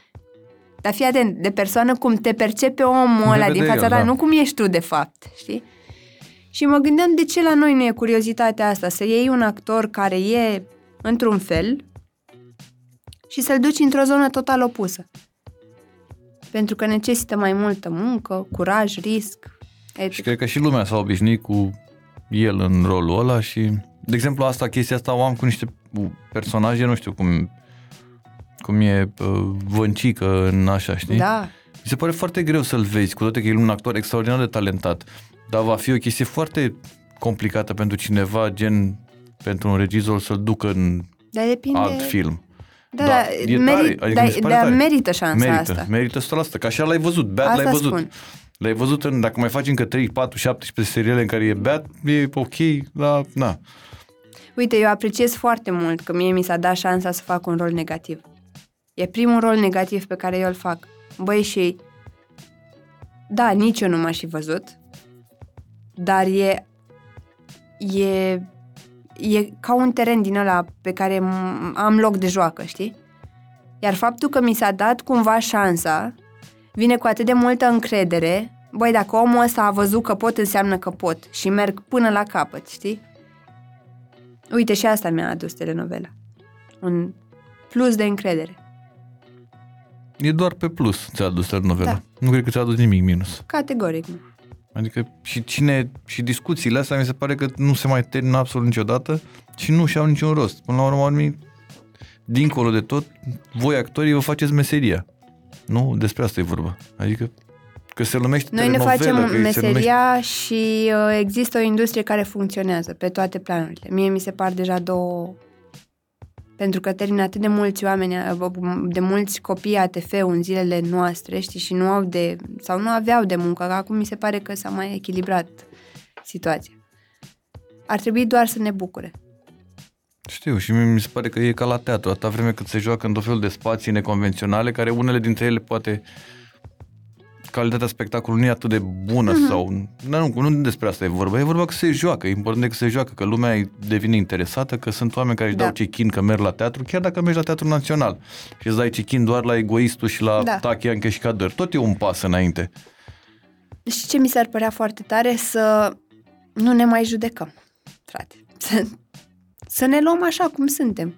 dar fii atent, de persoană cum te percepe omul ăla din fața ta, da. nu cum ești tu de fapt, știi? Și mă gândeam de ce la noi nu e curiozitatea asta, să iei un actor care e într-un fel și să-l duci într-o zonă total opusă. Pentru că necesită mai multă muncă, curaj, risc, Epic. Și cred că și lumea s-a obișnuit cu el în rolul ăla și, de exemplu, asta, chestia asta o am cu niște personaje, nu știu cum, cum e uh, Vâncică în așa, știi? Da. Mi se pare foarte greu să-l vezi, cu toate că e un actor extraordinar de talentat, dar va fi o chestie foarte complicată pentru cineva, gen pentru un regizor să-l ducă în da, depinde... alt film. Da, da, e merit, tare, adică da, da, merită șansa merită, asta. Merită 100%, că așa l-ai văzut, Bad asta l-ai văzut. Spun. L-ai văzut în, dacă mai faci încă 3, 4, 17 seriale în care e beat, e ok, la, na. Uite, eu apreciez foarte mult că mie mi s-a dat șansa să fac un rol negativ. E primul rol negativ pe care eu îl fac. Băi, și da, nici eu nu m-aș fi văzut, dar e, e, e ca un teren din ăla pe care am loc de joacă, știi? Iar faptul că mi s-a dat cumva șansa vine cu atât de multă încredere, băi, dacă omul ăsta a văzut că pot, înseamnă că pot și merg până la capăt, știi? Uite, și asta mi-a adus telenovela. Un plus de încredere. E doar pe plus ți-a adus telenovela. Da. Nu cred că ți-a adus nimic minus. Categoric nu. Adică și cine, și discuțiile astea mi se pare că nu se mai termină absolut niciodată și nu și-au niciun rost. Până la urmă, dincolo de tot, voi actorii vă faceți meseria. Nu? Despre asta e vorba. Adică că se numește Noi ne facem meseria numește... și uh, există o industrie care funcționează pe toate planurile. Mie mi se par deja două pentru că termină atât de mulți oameni, uh, de mulți copii ATF în zilele noastre, știi, și nu au de, sau nu aveau de muncă, acum mi se pare că s-a mai echilibrat situația. Ar trebui doar să ne bucure. Știu și mi se pare că e ca la teatru, atâta vreme cât se joacă în tot felul de spații neconvenționale, care unele dintre ele poate calitatea spectacolului nu e atât de bună mm-hmm. sau... Nu, nu, nu despre asta e vorba, e vorba că se joacă, e important că se joacă, că lumea devine interesată, că sunt oameni care își da. dau cechin că merg la teatru, chiar dacă mergi la teatru național și îți dai cechin doar la egoistul și la da. Tachia și Cadăr. Tot e un pas înainte. Și ce mi s-ar părea foarte tare să nu ne mai judecăm, frate să ne luăm așa cum suntem.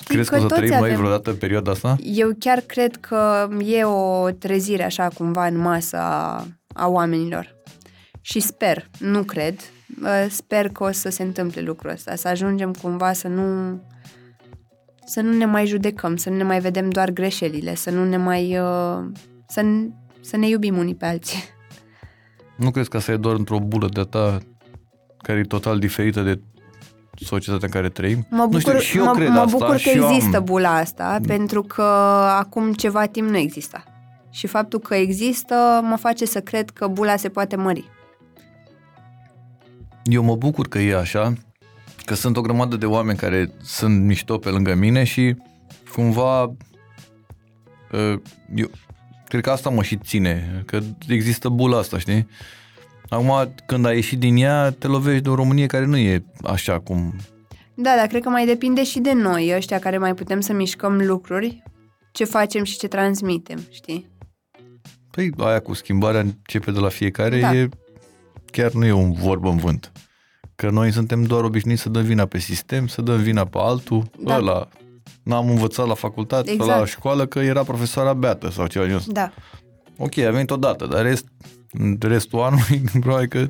Știți Crezi că, că o să trăim avem... noi vreodată în perioada asta? Eu chiar cred că e o trezire așa cumva în masă a, a oamenilor. Și sper, nu cred, uh, sper că o să se întâmple lucrul ăsta, să ajungem cumva să nu să nu ne mai judecăm, să nu ne mai vedem doar greșelile, să nu ne mai uh, să, să ne iubim unii pe alții. Nu crezi că asta e doar într-o bulă de-a ta care e total diferită de societatea în care trăim? Mă bucur, nu știu, și eu mă, cred mă asta, bucur că și eu există am... bula asta, pentru că acum ceva timp nu exista. Și faptul că există mă face să cred că bula se poate mări. Eu mă bucur că e așa, că sunt o grămadă de oameni care sunt mișto pe lângă mine și cumva uh, eu cred că asta mă și ține, că există bula asta, știi? Acum, când ai ieșit din ea, te lovești de o Românie care nu e așa cum... Da, dar cred că mai depinde și de noi, ăștia care mai putem să mișcăm lucruri, ce facem și ce transmitem, știi? Păi, aia cu schimbarea începe de la fiecare, Da. e, chiar nu e un vorbă în vânt. Că noi suntem doar obișnuiți să dăm vina pe sistem, să dăm vina pe altul, Da. ăla. N-am învățat la facultate Exact. sau la școală că era profesoara beată sau ceva genul ăsta. Da. Ok, a venit odată, dar rest, restul anului probabil că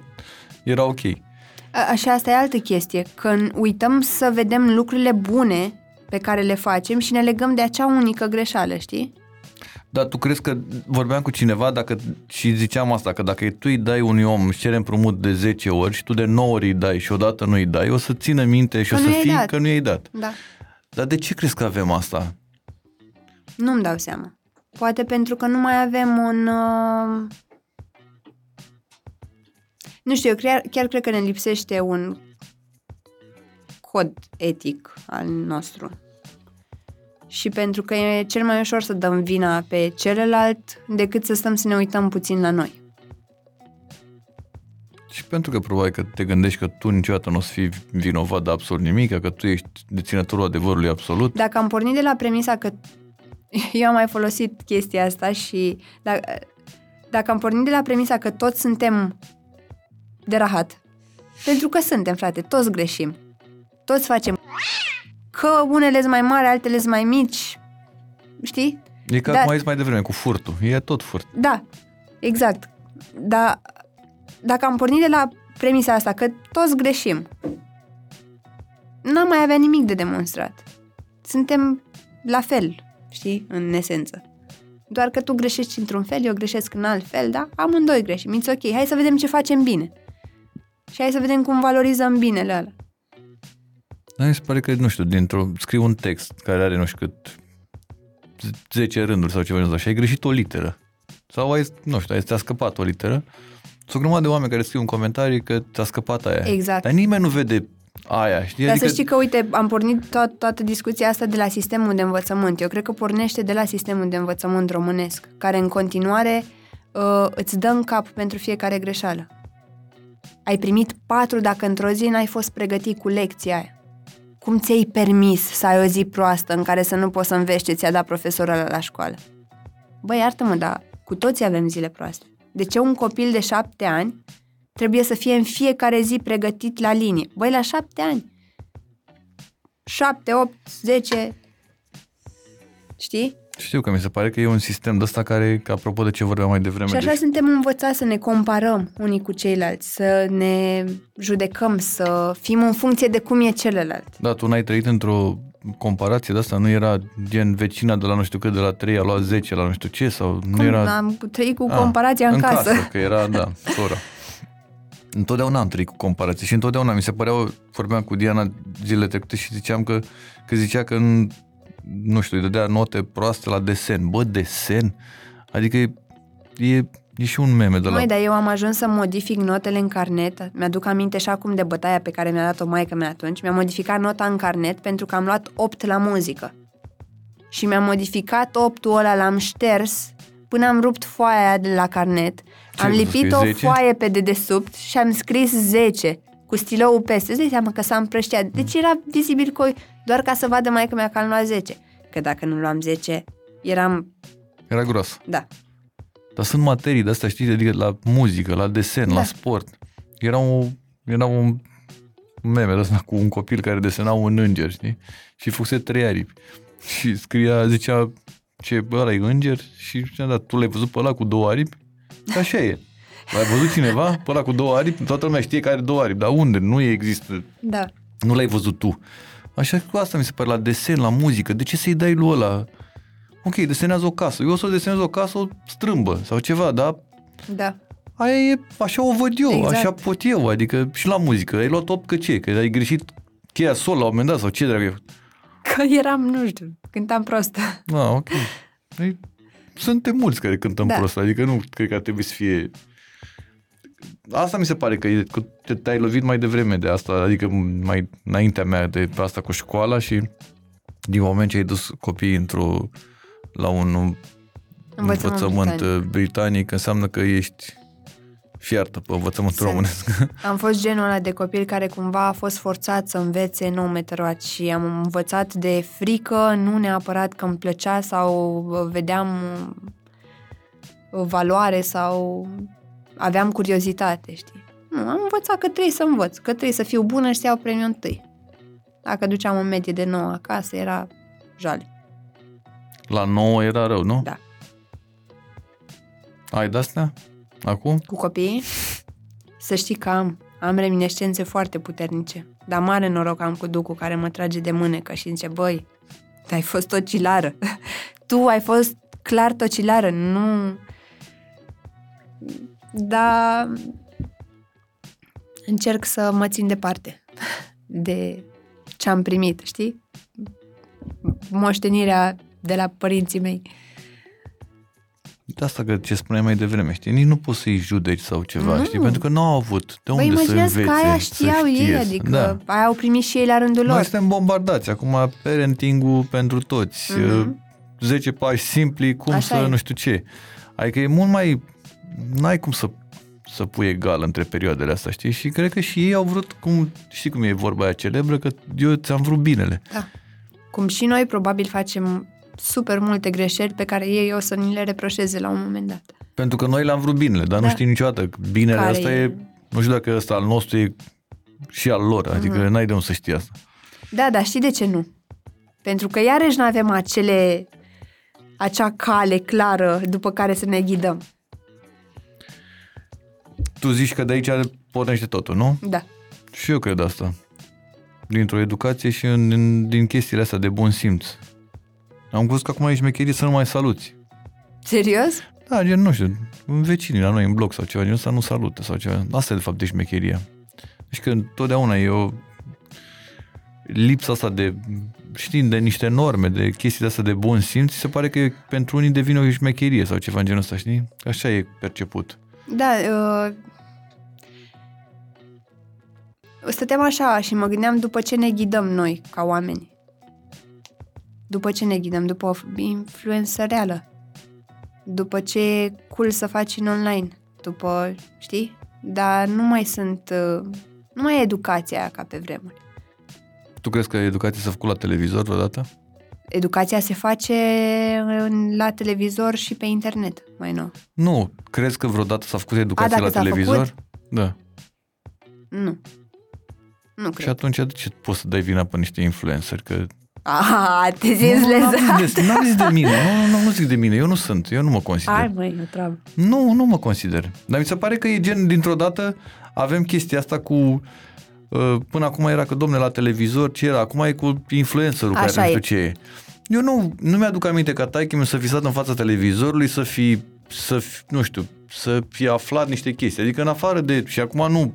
era ok. A- Așa, asta e altă chestie, că uităm să vedem lucrurile bune pe care le facem și ne legăm de acea unică greșeală, știi? Dar tu crezi că vorbeam cu cineva dacă, și ziceam asta, că dacă tu îi dai unui om, își cere împrumut de 10 ori și tu de 9 ori îi dai și odată nu îi dai, o să țină minte și Că o nu să i-ai fii dat. că nu i-ai dat. Da. Dar de ce crezi că avem asta? Nu-mi dau seama. Poate pentru că nu mai avem un... Uh... Nu știu, eu chiar, chiar cred că ne lipsește un cod etic al nostru. Și pentru că e cel mai ușor să dăm vina pe celălalt decât să stăm să ne uităm puțin la noi. Și pentru că probabil că te gândești că tu niciodată nu o să fii vinovat de absolut nimic, că tu ești deținătorul adevărului absolut. Dacă am pornit de la premisa că eu am mai folosit chestia asta și dacă, dacă am pornit de la premisa că toți suntem de rahat, pentru că suntem, frate, toți greșim, toți facem că unele sunt mai mari, altele sunt mai mici, știi? E ca Da. cum ai zis mai devreme, cu furtul. E tot furt. Da, exact. Dar dacă am pornit de la premisa asta că toți greșim, n-am mai avea nimic de demonstrat. Suntem la fel, știi, în esență. Doar că tu greșești într-un fel, eu greșesc în alt fel, da? Amândoi greșim, it's ok. Hai să vedem ce facem bine. Și hai să vedem cum valorizăm binele ăla. Dar mi se pare că, nu știu, dintr-o, scriu un text care are nu știu cât 10 rânduri sau ceva genul ăsta și ai greșit o literă. Sau ai, nu știu, ai, ți-a scăpat o literă. Sunt o grămadă de oameni care scriu în comentarii că ți-a scăpat aia. Exact. Dar nimeni nu vede aia, știi? Dar să știi că, uite, am pornit to- toată discuția asta de la sistemul de învățământ. Eu cred că pornește de la sistemul de învățământ românesc, care în continuare uh, îți dă în cap pentru fiecare greșeală. Ai primit patru dacă într-o zi n-ai fost pregătit cu lecția aia. Cum ți-ai permis să ai o zi proastă în care să nu poți să înveți ce ți-a dat profesorul ăla la școală? Băi, iartă-mă, dar cu toții avem zile proaste. De ce un copil de șapte ani trebuie să fie în fiecare zi pregătit la linie? Băi, la șapte ani. Șapte, opt, zece... Știi? Știu că mi se pare că e un sistem de ăsta care, că apropo de ce vorbeam mai devreme, Și așa deci, suntem învățați să ne comparăm unii cu ceilalți, să ne judecăm, să fim în funcție de cum e celălalt. da, tu n-ai trăit într-o comparație de asta, nu era gen vecina de la nu știu cât, de la 3 a luat 10 la nu știu ce, sau nu Cum era... am trăit cu Ah, comparația în, în casă. casă. că era, da, sora. Întotdeauna am trăit cu comparații și întotdeauna mi se păreau, vorbeam cu Diana zilele trecute și ziceam că, că zicea că în, nu știu, îi dădea note proaste la desen. Bă, desen? Adică e, e, e și un meme de la... Măi, dar eu am ajuns să modific notele în carnet. Mi-aduc aminte și acum de bătaia pe care mi-a dat-o maică mea atunci. Mi-am modificat nota în carnet pentru că am luat 8 la muzică. Și mi-am modificat 8-ul ăla, l-am șters până am rupt foaia aia de la carnet. Ce, am să lipit scrii o 10? foaie pe dedesubt și am scris 10 cu stiloul peste. Îți dai seama că s-a împrăștiat. Deci era vizibil că doar ca să vadă maică mea că am luat 10. Că dacă nu luam 10, eram... Era gros. Da. Dar sunt materii de astea, știi, adică la muzică, la desen, Da. la sport. Era, o, era un meme de ăsta cu un copil care desena un înger, știi? Și fuse trei aripi. Și scria, zicea, ce, bă, ăla e înger? Și zicea, da, tu l-ai văzut pe ăla cu două aripi? Și așa e. L-ai văzut cineva? Pe ăla cu două aripi? Toată lumea știe că are două aripi, dar unde? Nu există. Da. Nu l-ai văzut tu. Așa că asta mi se pare la desen, la muzică. De ce să-i dai lui ăla? Ok, desenează o casă. Eu o să desenez o casă o strâmbă sau ceva, dar Da. aia e, așa o văd eu, Exact. așa pot eu. Adică și la muzică. Ai luat 8 că ce? Că ai greșit cheia sol la un moment dat sau ce dragă? Că eram, nu știu, cântam prost. Da, ok. Ei, suntem mulți care cântăm da. Da. prost, adică nu cred că ar trebui să fie... Asta mi se pare că, e, că te, te-ai lovit mai devreme de asta, adică mai înaintea mea de asta cu școala și din moment ce ai dus copiii într-o la un Învățământ învățământ britanic. britanic, înseamnă că ești fiartă pe învățământul Sunt. românesc. Am fost genul ăla de copil care cumva a fost forțat să învețe nou meteroat și am învățat de frică, nu neapărat că îmi plăcea sau vedeam uh, valoare sau aveam curiozitate, știi? Nu, am învățat că trebuie să învăț, că trebuie să fiu bună și să iau premiul întâi. Dacă duceam o medie de 9 acasă, era jale. La 9 era rău, nu? Da. Ai de-astea? Acum? Cu copiii, să știi că am, am reminescențe foarte puternice. Dar mare noroc am cu Ducu care mă trage de mânecă și zice, băi, tu ai fost tocilară. tu ai fost clar tocilară, nu... Dar încerc să mă țin departe de ce am primit, știi? Moștenirea de la părinții mei. De asta că ce spuneai mai devreme, știi? Nici nu poți să-i judeci sau ceva, Nu. știi? Pentru că nu au avut de Băi, unde să imaginează învețe, că aia să știau știe. ei, adică Da. aia au primit și ei la rândul lor. Noi suntem bombardați. Acum parenting-ul pentru toți. Mhm. 10 pași simpli, cum Așa să e. nu știu ce. Adică e mult mai... N-ai cum să să pui egal între perioadele astea, știi? Și cred că și ei au vrut, cum, știi cum e vorba aia celebră, că eu ți-am vrut binele. Cum și noi probabil facem super multe greșeli pe care ei o să ni le reproșeze la un moment dat. Pentru că noi le-am vrut binele, dar nu Da. știi niciodată. că Binele Care ăsta e- e... Nu știu dacă ăsta al nostru e și al lor, adică Mhm. n-ai de unde să știi asta. Da, dar știi de ce nu? Pentru că iarăși nu avem acele, acea cale clară după care să ne ghidăm. Tu zici că de aici pornește totul, nu? Da. Și eu cred asta. Dintr-o educație și în, din, din chestiile astea de bun simț. Am văzut că acum e șmecherie să nu mai saluți. Serios? Da, gen, nu știu, vecinii la noi în bloc sau ceva genul ăsta nu salută sau ceva. Asta e de fapt de șmecheria. Deci că întotdeauna e o lipsa asta de, știi, de niște norme, de chestii de astea de bun simț, se pare că pentru unii devine o șmecherie sau ceva în genul ăsta, știi? Așa e perceput. Da, uh, stăteam așa și mă gândeam după ce ne ghidăm noi, ca oameni. După ce ne ghidăm? După o influență reală. După ce e cool să faci în online. După, știi? Dar nu mai sunt... uh, Nu mai e educația aia ca pe vremuri. Tu crezi că educația s-a făcut la televizor vreodată? Educația se face în, la televizor și pe internet, mai nou. Nu. Crezi că vreodată s-a făcut educație dacă la s-a televizor? făcut? Da. Nu. Nu Și cred. atunci de ce poți să dai vina pe niște influenceri? Că Ah, te simți Nu, n-am lezat. zis de- N-am zis de mine, nu, nu, nu zic de mine, eu nu sunt, eu nu mă consider. Hai, măi, o treabă. Nu, nu mă consider. Dar mi se pare că e gen, dintr-o dată, avem chestia asta cu... uh, Până acum era că, domne, la televizor, ce era? Acum e cu influencerul care Așa nu știu e. ce e. Eu nu, nu mi-aduc aminte ca taică meu să fi stat în fața televizorului, să fi, să fi, nu știu, să fi aflat niște chestii. Adică în afară de... Și acum nu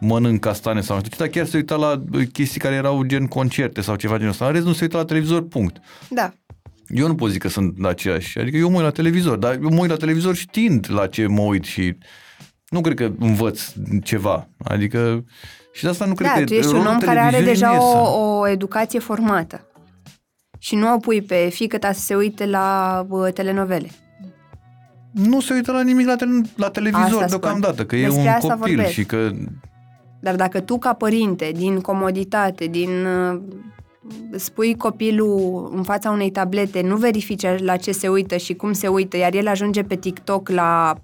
mănânc castane sau nu știu ce, dar chiar se uita la uh, chestii care erau gen concerte sau ceva genul ăsta. În rest nu se uita la televizor, punct. Da. Eu nu pot zic că sunt aceeași. Adică eu mă uit la televizor, dar eu mă uit la televizor știind la ce mă uit și nu cred că învăț ceva. Adică și de asta nu cred da, că tu ești un rolul om care are televiziunii deja nu e să- o, o educație formată. Și nu o pui pe fică ta să se uite la uh, telenovele. Nu se uită la nimic la, tele, la televizor Asta spun. deocamdată, că e Despre un asta copil vorbesc. și că Dar dacă tu, ca părinte, din comoditate, din uh, spui copilul în fața unei tablete, nu verifici la ce se uită și cum se uită, iar el ajunge pe TikTok la,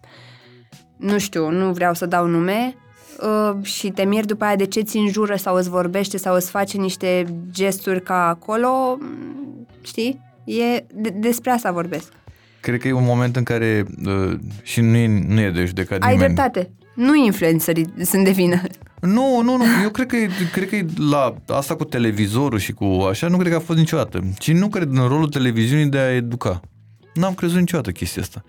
nu știu, nu vreau să dau nume, uh, și te miri după aia de ce ți înjură sau îți vorbește sau îți face niște gesturi ca acolo, mm, știi? E, de, despre asta vorbesc. cred că e un moment în care uh, și nu e, nu e de judecat Ai nimeni. dreptate. Nu influencerii sunt de vină. Nu, nu, nu, eu cred că, e, cred că e la asta cu televizorul și cu așa, nu cred că a fost niciodată. Și nu cred în rolul televiziunii de a educa. N-am crezut niciodată chestia asta.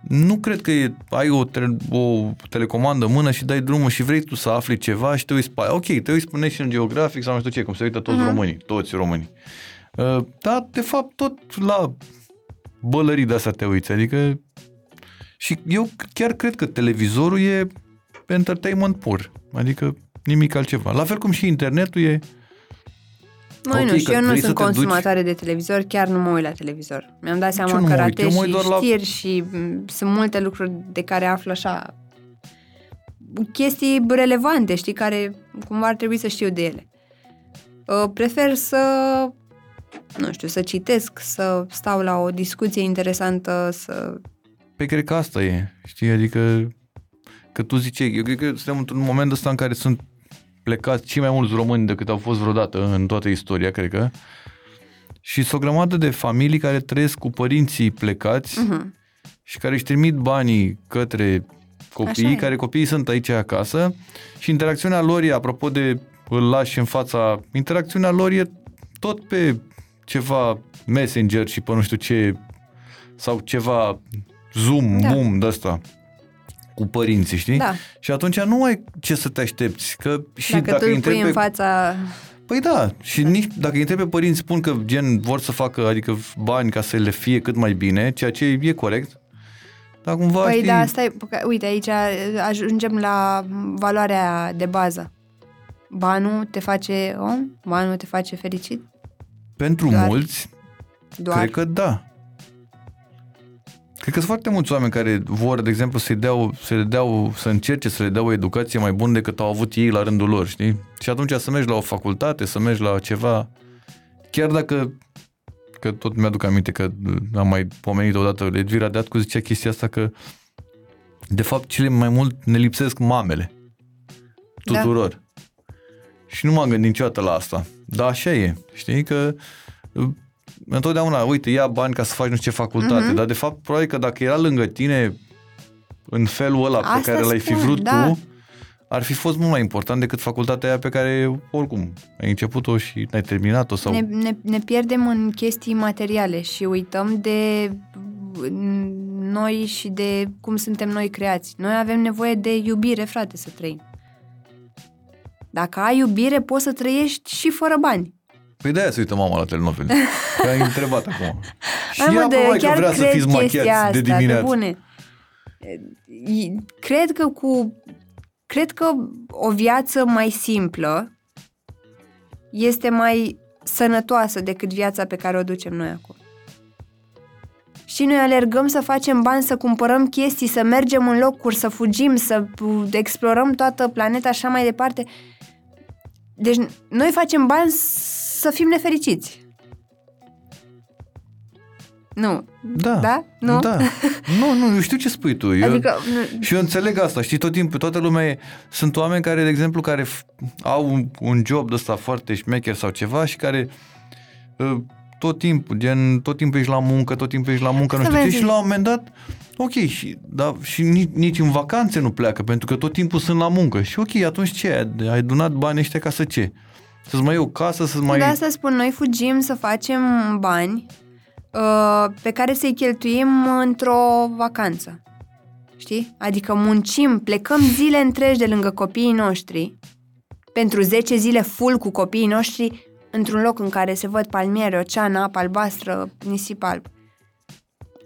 Nu cred că e, ai o, tele, o telecomandă în mână și dai drumul și vrei tu să afli ceva și te uiți pe aia. Ok, te uiți pe National Geographic sau nu știu ce, cum se uită toți uh-huh. românii, toți românii. Uh, dar, de fapt, tot la bălării de astea te uiți, adică și eu chiar cred că televizorul e entertainment pur, adică nimic altceva. La fel cum și internetul e Măi, Ok, nu, și că eu nu vrei sunt să te consumatoare de televizor, chiar nu mă uit la televizor. Mi-am dat eu seama nu că mă uit, eu ratez mă uit și doar la- știri și m, sunt multe lucruri de care aflu așa chestii relevante, știi, care cumva ar trebui să știu de ele. Uh, Prefer să, nu știu, să citesc, să stau la o discuție interesantă, să... Pe cred că asta e, știi, adică că tu ziceai, eu cred că suntem într-un moment ăsta în care sunt plecați cei mai mulți români decât au fost vreodată în toată istoria, cred că. Și sunt o grămadă de familii care trăiesc cu părinții plecați Uh-huh. și care își trimit banii către Așa copii, e. care copiii sunt aici acasă și interacțiunea lor e, apropo de îl lași în fața, interacțiunea lor e tot pe ceva Messenger și pe nu știu ce sau ceva Zoom, Da. da. Boom de ăsta cu părinții, știi? Da, Și atunci nu ai ce să te aștepți, că și dacă, dacă, tu îl îi pui întrebi în pe fața... Păi da, și nici dacă îi întrebi pe părinți spun că gen vor să facă adică bani ca să le fie cât mai bine, ceea ce e corect. Dar cumva Păi știi, da, asta e, că- uite, aici ajungem la valoarea de bază. Banul te face om? Banul te face fericit? pentru doar- mulți, Doar? cred că da. Cred că sunt foarte mulți oameni care vor, de exemplu, să-i deau, să le deau, să încerce să le dea o educație mai bună decât au avut ei la rândul lor, știi? Și atunci să mergi la o facultate, să mergi la ceva, chiar dacă, că tot mi-aduc aminte că am mai pomenit odată, Edvira Deatcu zicea chestia asta că de fapt cele mai mult ne lipsesc mamele tuturor. Da. Și nu m-am gândit niciodată la asta. Dar așa e, știi că uh, întotdeauna, uite, ia bani ca să faci nu știu ce facultate, Mhm. mm-hmm. dar de fapt probabil că dacă era lângă tine în felul ăla Asta pe care l-ai fi spun, vrut da. tu, ar fi fost mult mai important decât facultatea aia pe care oricum ai început-o și n-ai terminat-o sau... Ne, ne, ne pierdem în chestii materiale și uităm de noi și de cum suntem noi creați. Noi avem nevoie de iubire, frate, să trăim. Dacă ai iubire, poți să trăiești și fără bani. Păi de-aia se uită mama la telenovele. Că ai întrebat acum. Și Hai, mă, ea de, probabil că chiar vrea să cred fiți chestia machiați asta, de dimineață. Pe bune. E, Cred că cu... Cred că o viață mai simplă este mai sănătoasă decât viața pe care o ducem noi acum. Și noi alergăm să facem bani, să cumpărăm chestii, să mergem în locuri, să fugim, să pu- explorăm toată planeta și așa mai departe. Deci noi facem bani să fim nefericiți. Nu. Da. Da? Nu? Da. Nu, nu, eu știu ce spui tu. Eu, Adică, Și eu înțeleg asta, știi, tot timpul, toată lumea e, sunt oameni care, de exemplu, care f- au un, un job de ăsta foarte șmecher sau ceva și care uh, tot timpul, gen, tot timpul ești la muncă, tot timpul ești la muncă, nu Asta știu ce, vezi. și la un moment dat, ok, și, da, și nici, nici în vacanțe nu pleacă, pentru că tot timpul sunt la muncă. Și ok, atunci ce, ai- ai donat banii ăștia ca să ce? Să-ți mai iei o casă, să-ți mai... De asta spun, noi fugim să facem bani uh, pe care să-i cheltuim într-o vacanță. Știi? Adică muncim, plecăm zile întregi de lângă copiii noștri, pentru 10 zile full cu copiii noștri, într-un loc în care se văd palmiere, ocean, apă albastră, nisip alb.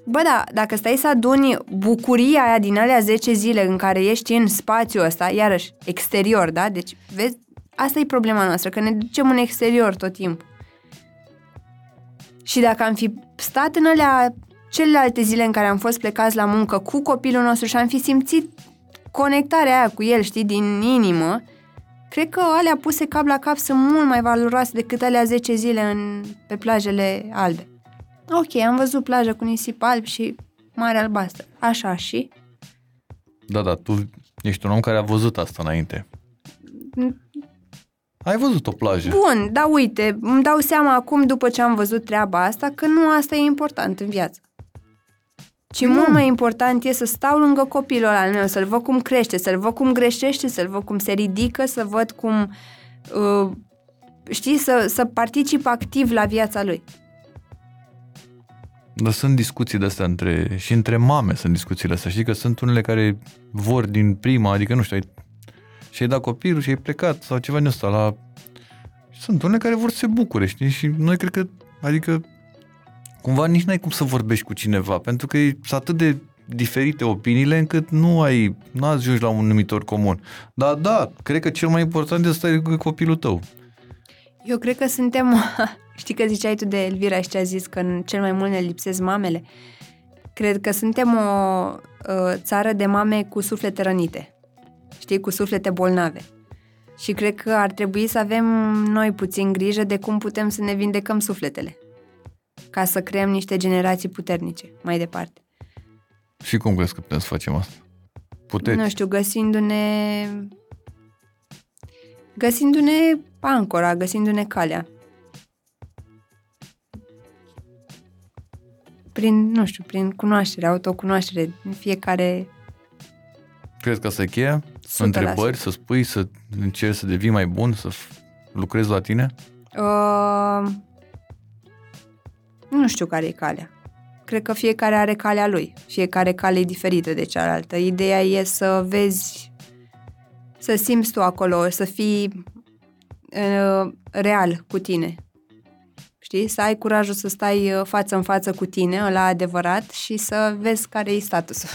Bă, da, dacă stai să aduni bucuria aia din alea 10 zile în care ești în spațiul ăsta, iarăși, exterior, da? Deci, vezi, asta e problema noastră, că ne ducem în exterior tot timpul. Și dacă am fi stat în alea celelalte zile în care am fost plecați la muncă cu copilul nostru și am fi simțit conectarea aia cu el, știi, din inimă, cred că alea puse cap la cap sunt mult mai valoroase decât alea 10 zile în, pe plajele albe. Ok, am văzut plajă cu nisip alb și mare albastră. Așa și? Da, da, tu ești un om care a văzut asta înainte. Ai văzut o plajă. Bun, dar uite, îmi dau seama acum, după ce am văzut treaba asta, că nu asta e important în viață. Ci mult mai important e să stau lângă copilul al meu, să-l văd cum crește, să-l văd cum greșește, să-l văd cum se ridică, să văd cum, uh, știi, să, să particip activ la viața lui. Dar sunt discuții de astea între, și între mame sunt discuțiile astea. Știi că sunt unele care vor din prima, adică nu știu, ai, și-ai dat copilul și ai plecat sau ceva din ăsta la... Sunt unele care vor să se bucure, știi? Și noi cred că, adică, cumva nici n-ai cum să vorbești cu cineva, pentru că e atât de diferite opiniile încât nu ai, nu ajungi la un numitor comun. Dar da, cred că cel mai important este să stai cu copilul tău. Eu cred că suntem, știi că ziceai tu de Elvira și ce a zis că în cel mai mult ne lipsesc mamele. Cred că suntem o uh, țară de mame cu suflete rănite, știi, cu suflete bolnave. Și cred că ar trebui să avem noi puțin grijă de cum putem să ne vindecăm sufletele, ca să creăm niște generații puternice mai departe. Și cum crezi că putem să facem asta? Puteți? Nu știu, găsindu-ne găsindu-ne ancora, găsindu-ne calea. Prin, nu știu, prin cunoaștere, autocunoaștere, în fiecare... Crezi că asta e cheia? Întrebări, să spui, să încerci să devii mai bun, să lucrezi la tine? Uh, nu știu care e calea. Cred că fiecare are calea lui. Fiecare cale e diferită de cealaltă. Ideea e să vezi, să simți tu acolo, să fii uh, real cu tine. Știi? Să ai curajul să stai uh, față în față cu tine, la adevărat, și să vezi care e statusul.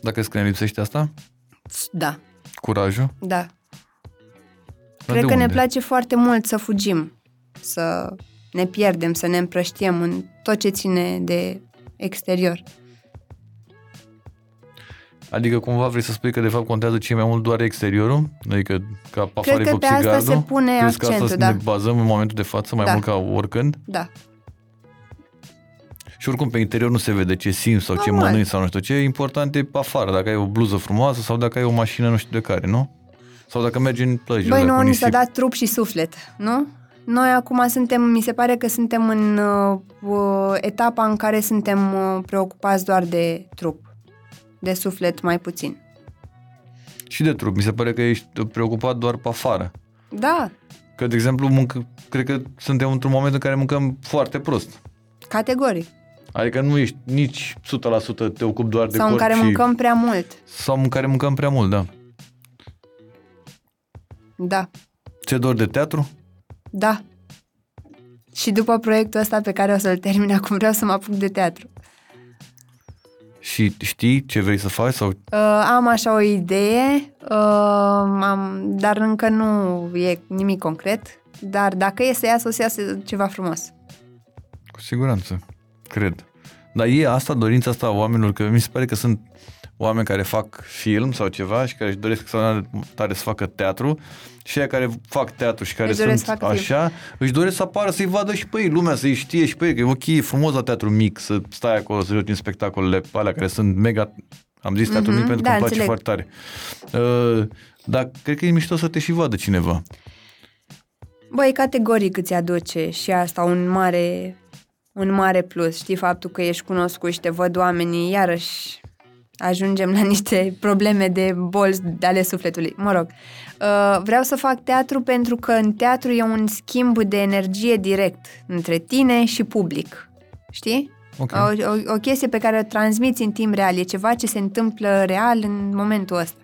Dacă crezi că ne lipsește asta? Da. Curajul? Da. Dar Cred că unde? ne place foarte mult să fugim, să ne pierdem, să ne împrăștiem în tot ce ține de exterior. Adică cumva vrei să spui că de fapt contează ce mai mult doar exteriorul? Adică ca pe afară Cred că pe asta se pune Crezi accentul, că asta da. ne bazăm în momentul de față mai da. mult ca oricând? Da. Și oricum pe interior nu se vede ce simți sau ce mănânci sau nu știu ce. Important e pe afară, dacă ai o bluză frumoasă sau dacă ai o mașină nu știu de care, nu? Sau dacă mergi în plăji. Băi, nu, ni s-a dat trup și suflet, nu? Noi acum suntem, mi se pare că suntem în uh, etapa în care suntem uh, preocupați doar de trup, de suflet mai puțin. Și de trup, mi se pare că ești preocupat doar pe afară. Da. Că, de exemplu, mânc, cred că suntem într-un moment în care mâncăm foarte prost. Categoric. Adică nu ești nici 100% te ocupi doar de Sau corp în care și... mâncăm prea mult. Sau în care mâncăm prea mult, da. Da. Ce dor de teatru? Da. Și după proiectul ăsta pe care o să-l termin acum, vreau să mă apuc de teatru. Și știi ce vrei să faci? Sau... Uh, am așa o idee, uh, am, dar încă nu e nimic concret. Dar dacă e să iasă, o să iasă ceva frumos. Cu siguranță, cred. Dar e asta, dorința asta a oamenilor, că mi se pare că sunt oameni care fac film sau ceva și care își doresc să tare să facă teatru și aia care fac teatru și care își sunt așa, film. își doresc să apară, să-i vadă și pe ei, lumea să-i știe și pe ei, că e ok, e frumos la teatru mic, să stai acolo, să joci în spectacolele alea care sunt mega, am zis teatru mm-hmm, mic pentru da, că îmi place înțeleg. foarte tare. Uh, dar cred că e mișto să te și vadă cineva. Băi, categoric îți aduce și asta un mare, un mare plus. Știi faptul că ești cunoscut și te văd oamenii, iarăși ajungem la niște probleme de boli de ale sufletului. Mă rog, uh, vreau să fac teatru pentru că în teatru e un schimb de energie direct între tine și public. Știi? Okay. O, o, o chestie pe care o transmiți în timp real. E ceva ce se întâmplă real în momentul ăsta.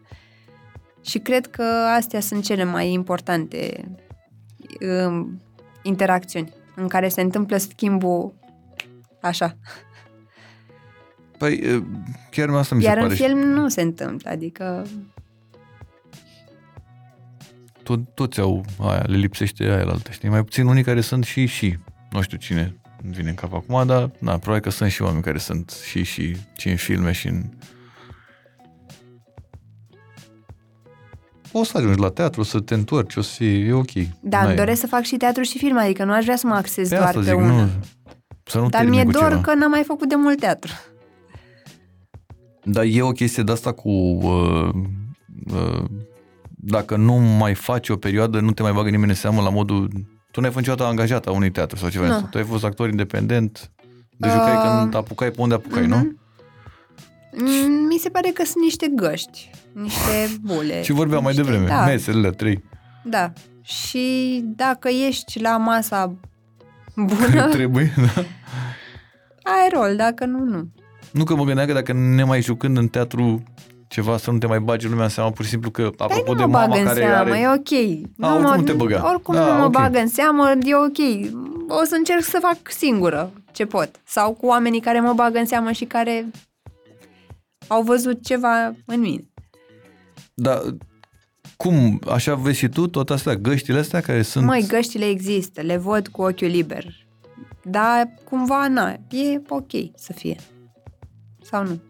Și cred că astea sunt cele mai importante uh, interacțiuni în care se întâmplă schimbul așa. Păi, chiar asta mi Iar se pare. în film nu se întâmplă, adică... Tot, toți au aia, le lipsește aia la altă, știi? Mai puțin unii care sunt și și. Nu știu cine vine în cap acum, dar na, probabil că sunt și oameni care sunt și și, și în filme și în... O să ajungi la teatru, să te întorci, o să fie, e ok. Da, îmi doresc să fac și teatru și film, adică nu aș vrea să mă axez pe doar asta pe zic, una. Nu, să nu Dar mi-e cu dor ceva. că n-am mai făcut de mult teatru. Dar e o chestie de asta cu... Uh, uh, dacă nu mai faci o perioadă, nu te mai bagă nimeni în seamă la modul... Tu n-ai fost niciodată angajat a unui teatru sau ceva. Nu. Tu ai fost actor independent De jucai Uh, când apucai pe unde apucai, nu? Mhm. Mm, Mi se pare că sunt niște găști, niște bule. Și vorbeam mai niște- devreme, Da, mesele trei. da. Și dacă ești la masa bună, Trebuie, da? ai rol, dacă nu, nu. Nu că mă gândeam că dacă ne mai jucând în teatru ceva să nu te mai bagi lumea în seama, pur și simplu că, Dar apropo nu de mă mama bag în care seamă, are... e ok. A, oricum nu te băga. Oricum Da, nu mă ok. bag în seamă, e ok. O să încerc să fac singură ce pot. Sau cu oamenii care mă bag în seamă și care au văzut ceva în mine. Dar cum, așa vezi și tu, tot astea, găștile astea care sunt... Măi, găștile există, le văd cu ochiul liber. Dar cumva, na, e ok să fie. Sau nu?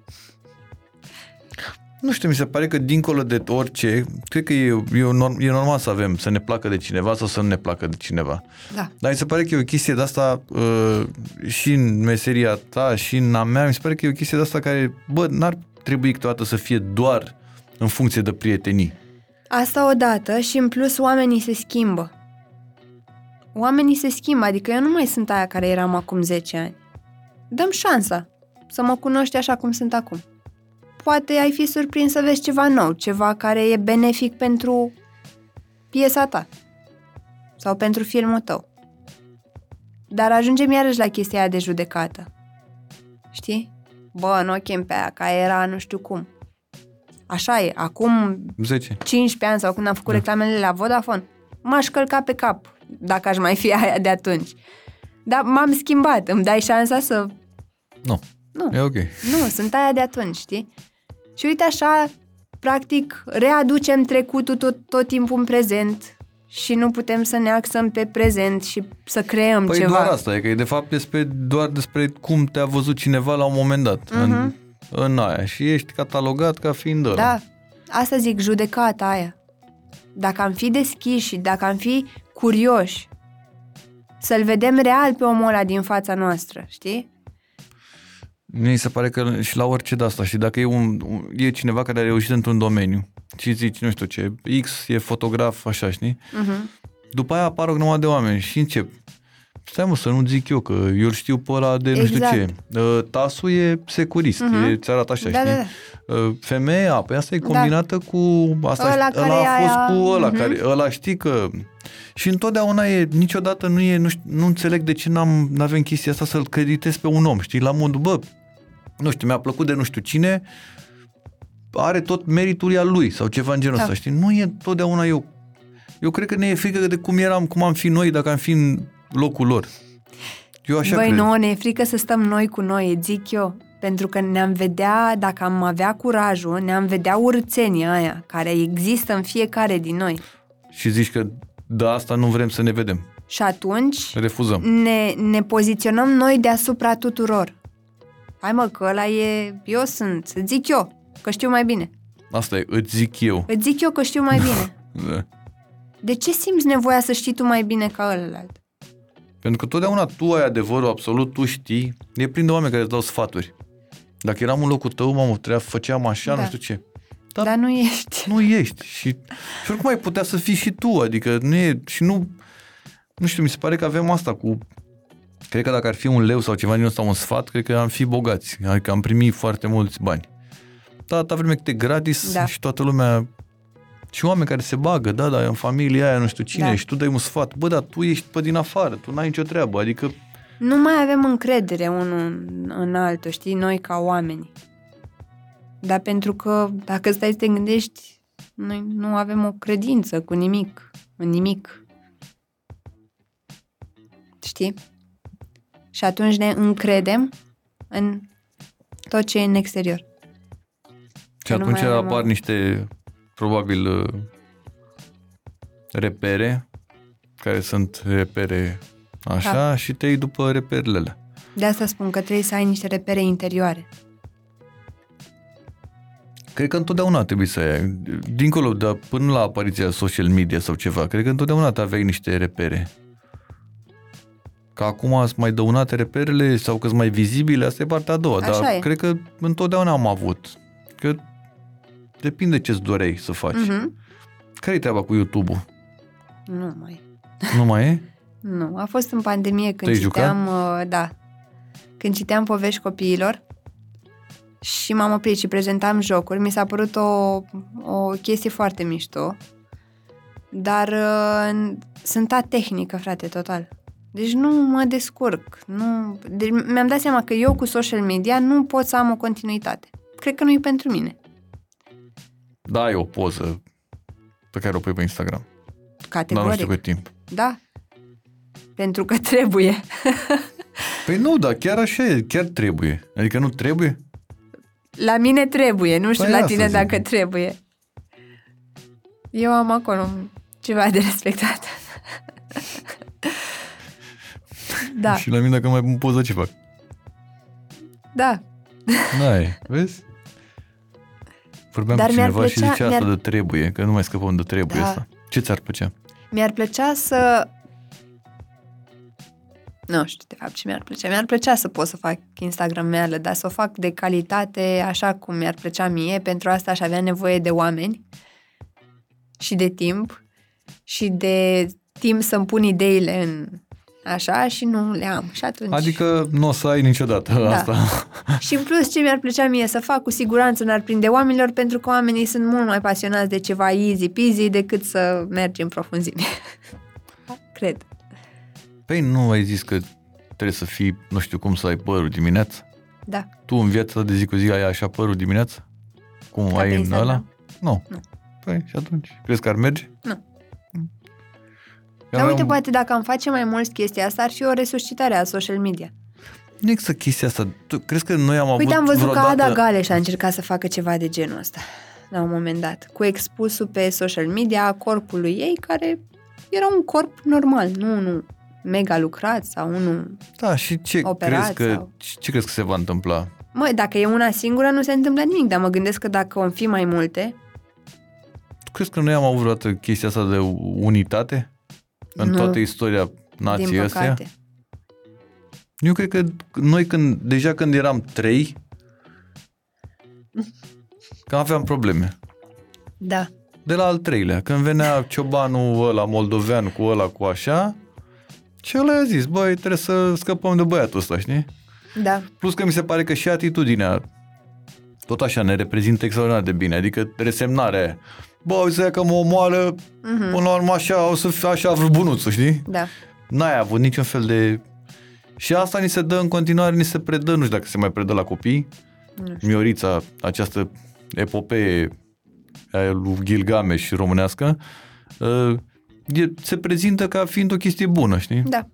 Nu știu, mi se pare că dincolo de orice, cred că e, e, norm, e normal să avem, să ne placă de cineva sau să nu ne placă de cineva. Da. Dar mi se pare că e o chestie de asta uh, și în meseria ta și în a mea, mi se pare că e o chestie de asta care, bă, n-ar trebui câteodată să fie doar în funcție de prietenii. Asta odată și în plus oamenii se schimbă. Oamenii se schimbă, adică eu nu mai sunt aia care eram acum 10 ani. Dăm șansa să mă cunoști așa cum sunt acum. Poate ai fi surprins să vezi ceva nou, ceva care e benefic pentru piesa ta sau pentru filmul tău. Dar ajungem iarăși la chestia aia de judecată. Știi? Bă, nu o chem pe aia, ca era nu știu cum. Așa e. Acum 10. 15 ani sau când am făcut Da. reclamele la Vodafone, m-aș călca pe cap dacă aș mai fi aia de atunci. Dar m-am schimbat, îmi dai șansa să... Nu. Nu, E ok. nu, sunt aia de atunci, știi? Și uite așa, practic, readucem trecutul tot, tot timpul în prezent și nu putem să ne axăm pe prezent și să creăm Păi ceva. doar asta, e că e de fapt despre, doar despre cum te-a văzut cineva la un moment dat uh-huh. în, în aia și ești catalogat ca fiind ăla. Da, asta zic, judecata aia. Dacă am fi deschiși și dacă am fi curioși, să-l vedem real pe omul ăla din fața noastră, știi? Mi se pare că și la orice de asta și dacă e, un, un- e cineva care a reușit într-un domeniu și zici, nu știu ce, X e fotograf, așa, știi? Uh-huh. După aia apar o grămadă de oameni și încep. Stai mă să nu zic eu că eu îl știu pe ăla de nu Exact. știu ce. Uh, Tasul e securist, Mhm. e, ți arată așa, Da, știi? da, da. Uh, Femeia, păi asta e combinată cu... Asta, Ăla ăla care a e fost aia- cu ăla, Mhm. care, ăla știi că... Și întotdeauna e, niciodată nu e, nu, știu, nu înțeleg de ce n-am, n-avem chestia asta să-l creditez pe un om, știi? La modul, bă, nu știu, mi-a plăcut de nu știu cine, are tot meritul al lui sau ceva în genul Da. ăsta, știi? Nu e totdeauna eu. Eu cred că ne e frică de cum eram, cum am fi noi dacă am fi în locul lor. Eu așa Băi, cred. nouă ne e frică să stăm noi cu noi, zic eu. Pentru că ne-am vedea, dacă am avea curajul, ne-am vedea urțenia aia, care există în fiecare din noi. Și zici că de asta nu vrem să ne vedem. Și atunci Refuzăm. ne, ne poziționăm noi deasupra tuturor. Hai mă, că ăla e... Eu sunt, îți zic eu, că știu mai bine. Asta e, îți zic eu. Îți zic eu că știu mai bine. Da. De ce simți nevoia să știi tu mai bine ca ălălalt? Pentru că totdeauna tu ai adevărul absolut, tu știi. E plin de oameni care îți dau sfaturi. Dacă eram în locul tău, mamă, trebuia, făceam așa, Da. nu știu ce. Da. Dar Dar nu ești. nu ești. Și, și oricum ai putea să fii și tu. Adică nu e, și nu, nu știu, mi se pare că avem asta cu Cred că dacă ar fi un leu sau ceva din ăsta, un sfat, cred că am fi bogați. Adică am primit foarte mulți bani. Da, atâta vreme cât e gratis Da. și toată lumea și oameni care se bagă, da, da, în familia aia, nu știu cine, Da. și tu dai un sfat. Bă, dar tu ești pe din afară, tu n-ai nicio treabă. Adică Nu mai avem încredere unul în, în altul, știi, noi ca oameni. Dar pentru că, dacă stai să te gândești, noi nu avem o credință cu nimic, în nimic. Știi? Și atunci ne încredem în tot ce e în exterior. Și Că nu atunci mai avem apar o- niște, probabil, uh, repere, care sunt repere așa, Da. și te iei după reperele alea. De asta spun că trebuie să ai niște repere interioare. Cred că întotdeauna trebuie să ai, dincolo de până la apariția social media sau ceva, cred că întotdeauna te aveai niște repere. Că acum ați mai dăunate reperele sau că sunt mai vizibile, asta e partea a doua, Așa dar e. cred că întotdeauna am avut. Că depinde ce-ți doreai să faci. Mhm. Care-i treaba cu YouTube-ul? Nu mai. Nu mai e? Nu, a fost în pandemie când Te-ai jucat? citeam, uh, da, când citeam povești copiilor și m-am oprit și prezentam jocuri. Mi s-a părut o, o chestie foarte mișto, dar uh, sunt a tehnică, frate, total. Deci nu mă descurc. Nu... Deci mi-am dat seama că eu cu social media nu pot să am o continuitate. Cred că nu e pentru mine. Da, e o poză pe care o pui pe Instagram. Categoric. Dar nu știu cât timp. Da. Pentru că trebuie. Păi nu, dar chiar așa e, chiar trebuie. Adică nu trebuie? La mine trebuie, nu știu Păi la asta tine zic. dacă trebuie. Eu am acolo ceva de respectat. da, Și la mine dacă mai pun poză ce fac? da. N-ai, vezi? Vorbeam Dar cu mi-ar cineva și plăcea- zicea asta mi-ar- de trebuie, că nu mai scăpăm de trebuie Da. asta. Ce ți-ar plăcea? Mi-ar plăcea să... Nu știu, de fapt, ce mi-ar plăcea. Mi-ar plăcea să pot să fac Instagram-meală, dar să o fac de calitate așa cum mi-ar plăcea mie. Pentru asta aș avea nevoie de oameni și de timp și de timp să-mi pun ideile în așa și nu le am. Și atunci... Adică nu o să ai niciodată Da. asta. Și în plus, ce mi-ar plăcea mie să fac, cu siguranță n-ar prinde oamenilor, pentru că oamenii sunt mult mai pasionați de ceva easy peasy decât să mergi în profunzime. Cred. Păi nu ai zis că trebuie să fii, nu știu cum, să ai părul dimineața? Da. Tu în viața de zi cu zi ai așa părul dimineața? Cum Ca ai pe în Instagram? ăla? Nu. Nu. Păi și atunci, crezi că ar merge? Nu. Mm. Eu Dar aveam- uite, poate dacă am face mai mult chestia asta, ar fi o resuscitare a social media. Nu exact chestia asta. Tu crezi că noi am avut Uite, am văzut că vreodată... Ada Galeș a încercat să facă ceva de genul ăsta, la un moment dat, cu expusul pe social media a corpului ei, care era un corp normal, nu unul mega lucrat sau unul... Da, și ce operat crezi că, sau- ce crezi că se va întâmpla? Măi, dacă e una singură, nu se întâmplă nimic, dar mă gândesc că dacă o fi mai multe, Tu crezi că noi am avut vreodată chestia asta de unitate? În Nu. toată istoria din nației astea? păcate. Eu cred că noi când, deja când eram trei, că aveam probleme. Da. De la al treilea, când venea ciobanul ăla moldovean cu ăla cu așa, și ăla a zis, băi, trebuie să scăpăm de băiatul ăsta, știi? Da. Plus că mi se pare că și atitudinea tot așa ne reprezintă extraordinar de bine, adică resemnarea aia. Bă, uite că mă omoară, Mhm. până la urmă așa, o să fie așa vreo bunuțul, știi? Da. N-ai avut niciun fel de... Și asta ni se dă în continuare, ni se predă, nu știu dacă se mai predă la copii, Nu Miorița, această epopee a lui Gilgamesh românească, uh, e- se prezintă ca fiind o chestie bună, știi? Da.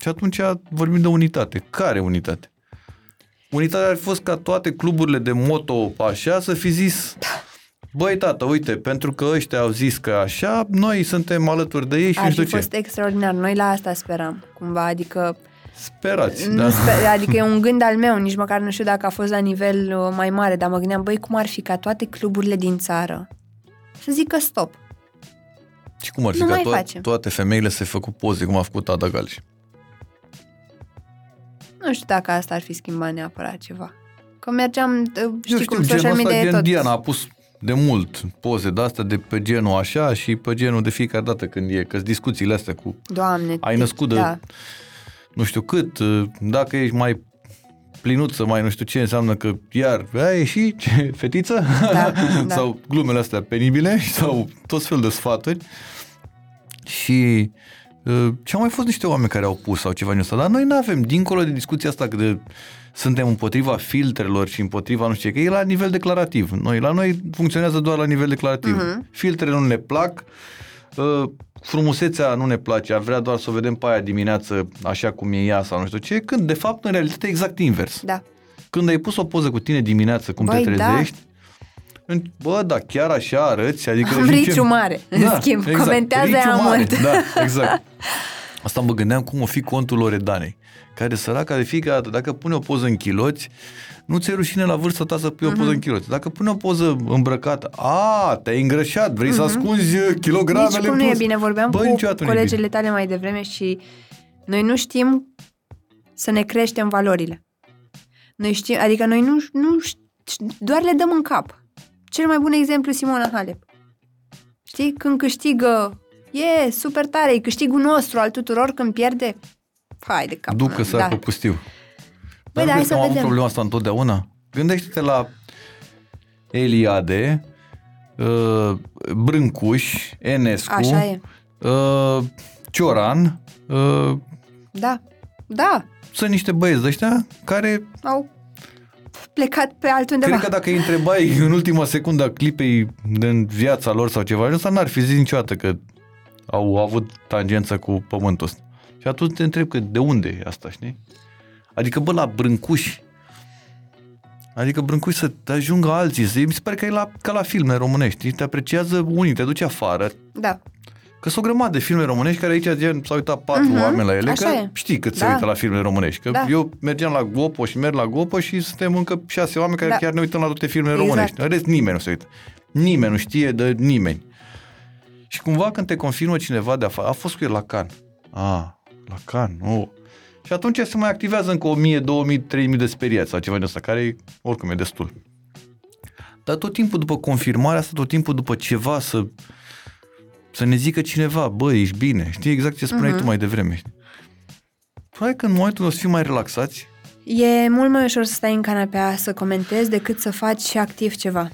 Și atunci vorbim de unitate. Care unitate? Unitatea ar fi fost ca toate cluburile de moto așa să fi zis Băi, tată, uite, pentru că ăștia au zis că așa, noi suntem alături de ei și nu Ar știu fi ce. fost extraordinar. Noi la asta speram, cumva, adică Sperați, Nu da. sper, adică e un gând al meu, nici măcar nu știu dacă a fost la nivel uh, mai mare, dar mă gândeam, băi, cum ar fi ca toate cluburile din țară să zică stop. Și cum ar fi Nu ca mai to- facem. toate femeile să fi făcut poze cum a făcut Ada Galș? Nu știu dacă asta ar fi schimbat neapărat ceva. Că mergeam, uh, Eu știi știu, cum, social genul ăsta, media e gen tot... Diana a pus de mult poze de astea de pe genul așa și pe genul de fiecare dată când e, că discuțiile astea cu Doamne, ai născut de da. nu știu cât, dacă ești mai plinuță, mai nu știu ce, înseamnă că iar ai ieșit, ce, fetiță? Da, da. sau glumele astea penibile sau tot fel de sfaturi. Și uh, ce au mai fost niște oameni care au pus sau ceva din ăsta, dar noi nu avem, dincolo de discuția asta că de, suntem împotriva filtrelor și împotriva nu știu ce, că e la nivel declarativ. Noi, la noi funcționează doar la nivel declarativ. Mhm. Filtrele nu ne plac, uh, frumusețea nu ne place, ar vrea doar să o vedem pe aia dimineață așa cum e ea sau nu știu ce, când de fapt în realitate e exact invers. Da. Când ai pus o poză cu tine dimineață, cum Băi, te da. trezești, în- bă, da, chiar așa arăți, adică... Am și riciu mare, în schimb, comentează riciu ea mare, mult. Da, exact. Asta mă gândeam cum o fi contul Loredanei, care săraca de fiecare dată, dacă pune o poză în chiloți, nu ți-e rușine la vârsta ta să pui o Mhm. poză în chiloți. Dacă pune o poză îmbrăcată, a, te-ai îngrășat, vrei să ascunzi uh, kilogramele Mhm. Nici cum în nu e plus. bine, vorbeam Bă, cu niciodată nu e colegele bine. tale mai devreme și noi nu știm să ne creștem valorile. Noi știm, adică noi nu, nu ș- doar le dăm în cap. Cel mai bun exemplu Simona Halep. Știi? Când câștigă, e super tare, e câștigul nostru al tuturor, când pierde, hai de cap. Ducă sar pe pustiu. Dar Păi nu da, hai crezi să că am avut vedem. problema asta întotdeauna? Gândește-te la Eliade, uh, Brâncuș, Enescu, Așa e. uh, Cioran, uh, Da. Da. sunt niște băieți de ăștia care Au plecat pe altundeva. cred că dacă îi întrebai în ultima secundă a clipei din viața lor sau ceva, ăsta n-ar fi zis niciodată că au avut tangență cu pământul ăsta. Și atunci te întreb că de unde e asta, știi? Adică, bă, la Brâncuși, Adică Brâncuși să te ajungă alții, să mi se pare că e la, ca la filme românești, te apreciază unii, te duce afară, Da. Că sunt o grămadă de filme românești care aici gen, s-au uitat patru Mhm, oameni la ele, așa că e. știi cât se Da. uită la filme românești. Că Da. eu mergeam la Gopo și merg la Gopo și suntem încă șase oameni care Da. chiar ne uităm la toate filmele Exact. românești. În rest nimeni nu se uită. Nimeni nu știe de nimeni. Și cumva când te confirmă cineva de afară, a fost cu el la Can. Ah, la Can, oh. Și atunci se mai activează încă 1000, 2000, 3000 de speriați sau ceva de ăsta, care oricum e destul. Dar tot timpul după confirmarea asta, tot timpul după ceva să să ne zică cineva, bă, ești bine, știi exact ce spuneai uh-huh. tu mai devreme. știi? Probabil că în momentul o să fim mai relaxați, E mult mai ușor să stai în canapea să comentezi decât să faci activ ceva.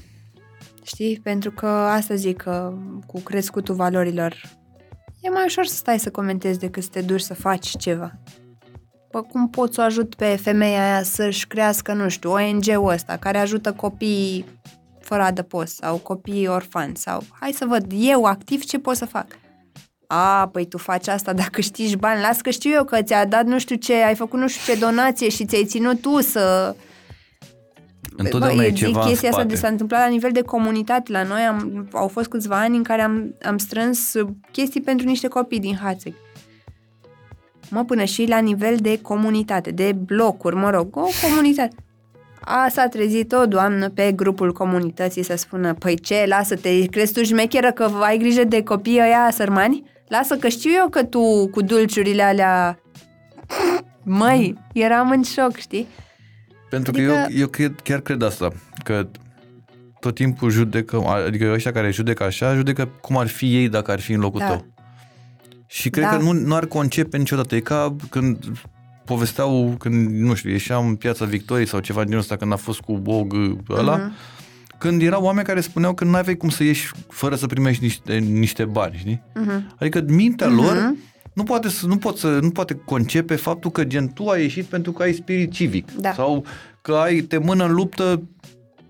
Știi? Pentru că asta zic că cu crescutul valorilor e mai ușor să stai să comentezi decât să te duci să faci ceva. Bă, cum pot să o ajut pe femeia aia să-și crească, nu știu, ONG-ul ăsta care ajută copiii fără adăpost sau copiii orfani sau hai să văd eu activ ce pot să fac. A, păi tu faci asta dacă câștigi bani, las că știu eu că ți-a dat nu știu ce, ai făcut nu știu ce donație și ți-ai ținut tu să... întotdeauna Bă, e eu zic ceva în chestia asta spate. de s-a întâmplat la nivel de comunitate. La noi am, au fost câțiva ani în care am, am strâns uh, chestii pentru niște copii din Hațeg. Mă, până și la nivel de comunitate, de blocuri, mă rog, o comunitate. A, s-a trezit o doamnă pe grupul comunității să spună, păi ce, lasă-te, crezi tu șmecheră că ai grijă de copiii ăia sărmani? Lasă că știu eu că tu cu dulciurile alea... Măi, eram în șoc, știi? Pentru că Adică- eu, eu cred, chiar cred asta, că tot timpul judecă, adică ăștia care judecă așa, judecă cum ar fi ei dacă ar fi în locul Da. tău. Și cred Da. că nu, nu ar concepe niciodată. E ca când povesteau, când, nu știu, ieșeam în piața Victoriei sau ceva din genul ăsta, când a fost cu Bog ăla, Mhm. când erau oameni care spuneau că nu aveai cum să ieși fără să primești niște, niște bani, știi? Mhm. Adică mintea Mhm. lor nu poate, să, nu, pot să, nu poate concepe faptul că gen tu ai ieșit pentru că ai spirit civic Da. sau că ai te mână în luptă,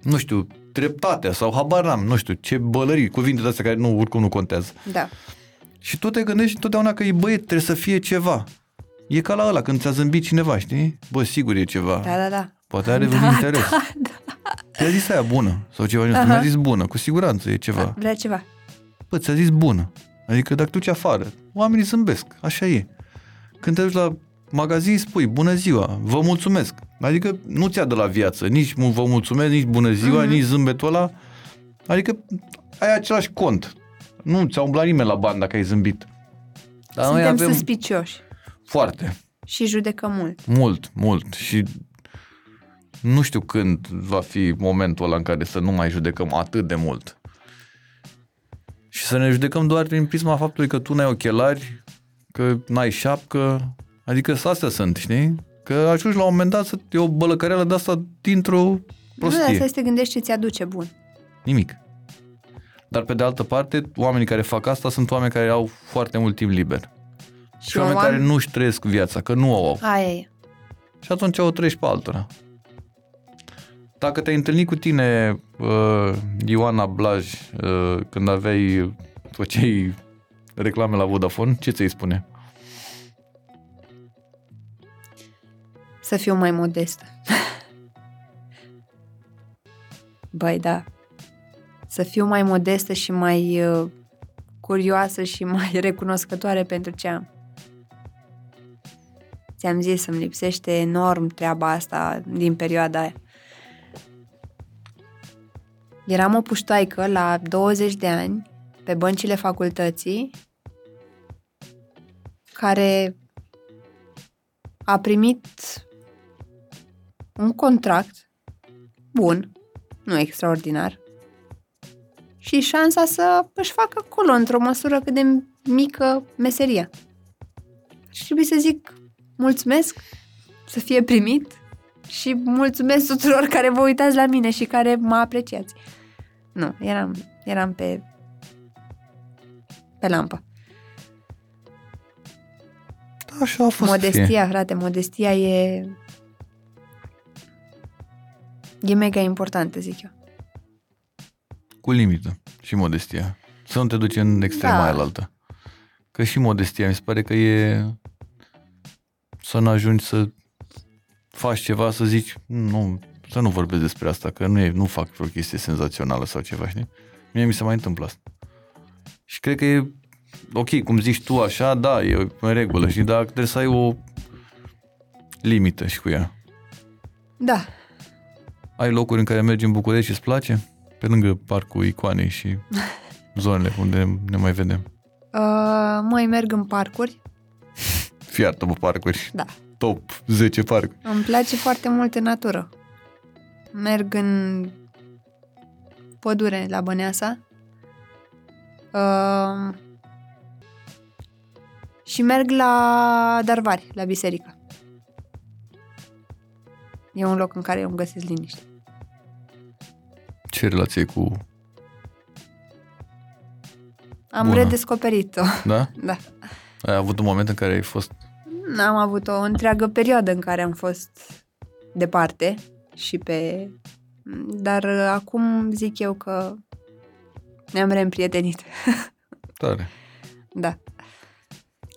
nu știu, dreptatea sau habar n-am, nu știu, ce bălării, cuvinte de astea care nu, oricum nu contează. Da. Și tu te gândești întotdeauna că e băiet, trebuie să fie ceva. E ca la ăla, când ți-a zâmbit cineva, știi? Bă, sigur e ceva. Da, da, da. Poate are vreun Da, interes. da, da. Ți-a zis aia bună sau ceva. Uh-huh. Aha. Mi-a zis bună, cu siguranță e ceva. Vrea ceva. Bă, ți-a zis bună. Adică dacă tu ce afară, oamenii zâmbesc, așa e. Când te duci la magazin, spui bună ziua, vă mulțumesc. Adică nu ți-a de la viață, nici mu- vă mulțumesc, nici bună ziua, Mhm. mm-hmm. nici zâmbetul ăla. Adică ai același cont. Nu ți-a umblat nimeni la bani dacă ai zâmbit. Dar noi Suntem avem suspicioși foarte, și judecăm mult. mult, mult și nu știu când va fi momentul ăla în care să nu mai judecăm atât de mult. Și să ne judecăm doar prin prisma faptului că tu n-ai ochelari, că n-ai șapcă, adică să astea sunt, știi? Că ajungi la un moment dat să e o bălăcăreală de asta dintr-o Nu, dar prostie. asta să te gândești ce ți-aduce bun. Nimic. Dar pe de altă parte, oamenii care fac asta sunt oameni care au foarte mult timp liber. Și, și oameni oam- care nu-și trăiesc viața, că nu o au. Aia e. Și atunci o treci pe altora. Dacă te-ai întâlnit cu tine, uh, Ioana Blaj, uh, când aveai, făceai reclame la Vodafone, ce ți-ai spune? Să fiu mai modestă. Băi, da. Să fiu mai modestă și mai uh, curioasă și mai recunoscătoare pentru ce am. Ți-am zis, îmi lipsește enorm treaba asta din perioada aia. Eram o puștoaică la 20 de ani, pe băncile facultății, care a primit un contract bun, nu extraordinar, și șansa să își facă acolo, într-o măsură cât de mică, meseria. Și trebuie să zic mulțumesc, să fie primit și mulțumesc tuturor care vă uitați la mine și care mă apreciați. Nu, eram, eram pe pe lampă. Da, așa a fost. Modestia, Fie. frate, modestia e e mega importantă, zic eu. Cu limită și modestia. Să nu te duci în extrema Da. aia altă. Că și modestia mi se pare că e să nu ajungi să faci ceva, să zici, nu, să nu vorbesc despre asta, că nu, e, nu fac vreo chestie senzațională sau ceva, știi? Mie mi se mai întâmplă asta. Și cred că e ok, cum zici tu așa, da, e în regulă, știi, dar trebuie să ai o limită și cu ea. Da, Ai locuri în care mergi în București și îți place? Pe lângă parcul Icoanei și zonele unde ne mai vedem. uh, mai merg în parcuri. Fiartă, bă, parcuri. Da. Top 10 parcuri. Îmi place foarte mult în natură. Merg în pădure la Băneasa. Uh, și merg la Darvari, la biserică. E un loc în care eu îmi găsesc liniște. Ce relație ai cu... Am Bună. redescoperit-o. Da? Da. Ai avut un moment în care ai fost... Am avut o întreagă perioadă în care am fost departe și pe... Dar uh, acum zic eu că ne-am reîmprietenit. Tare. Da.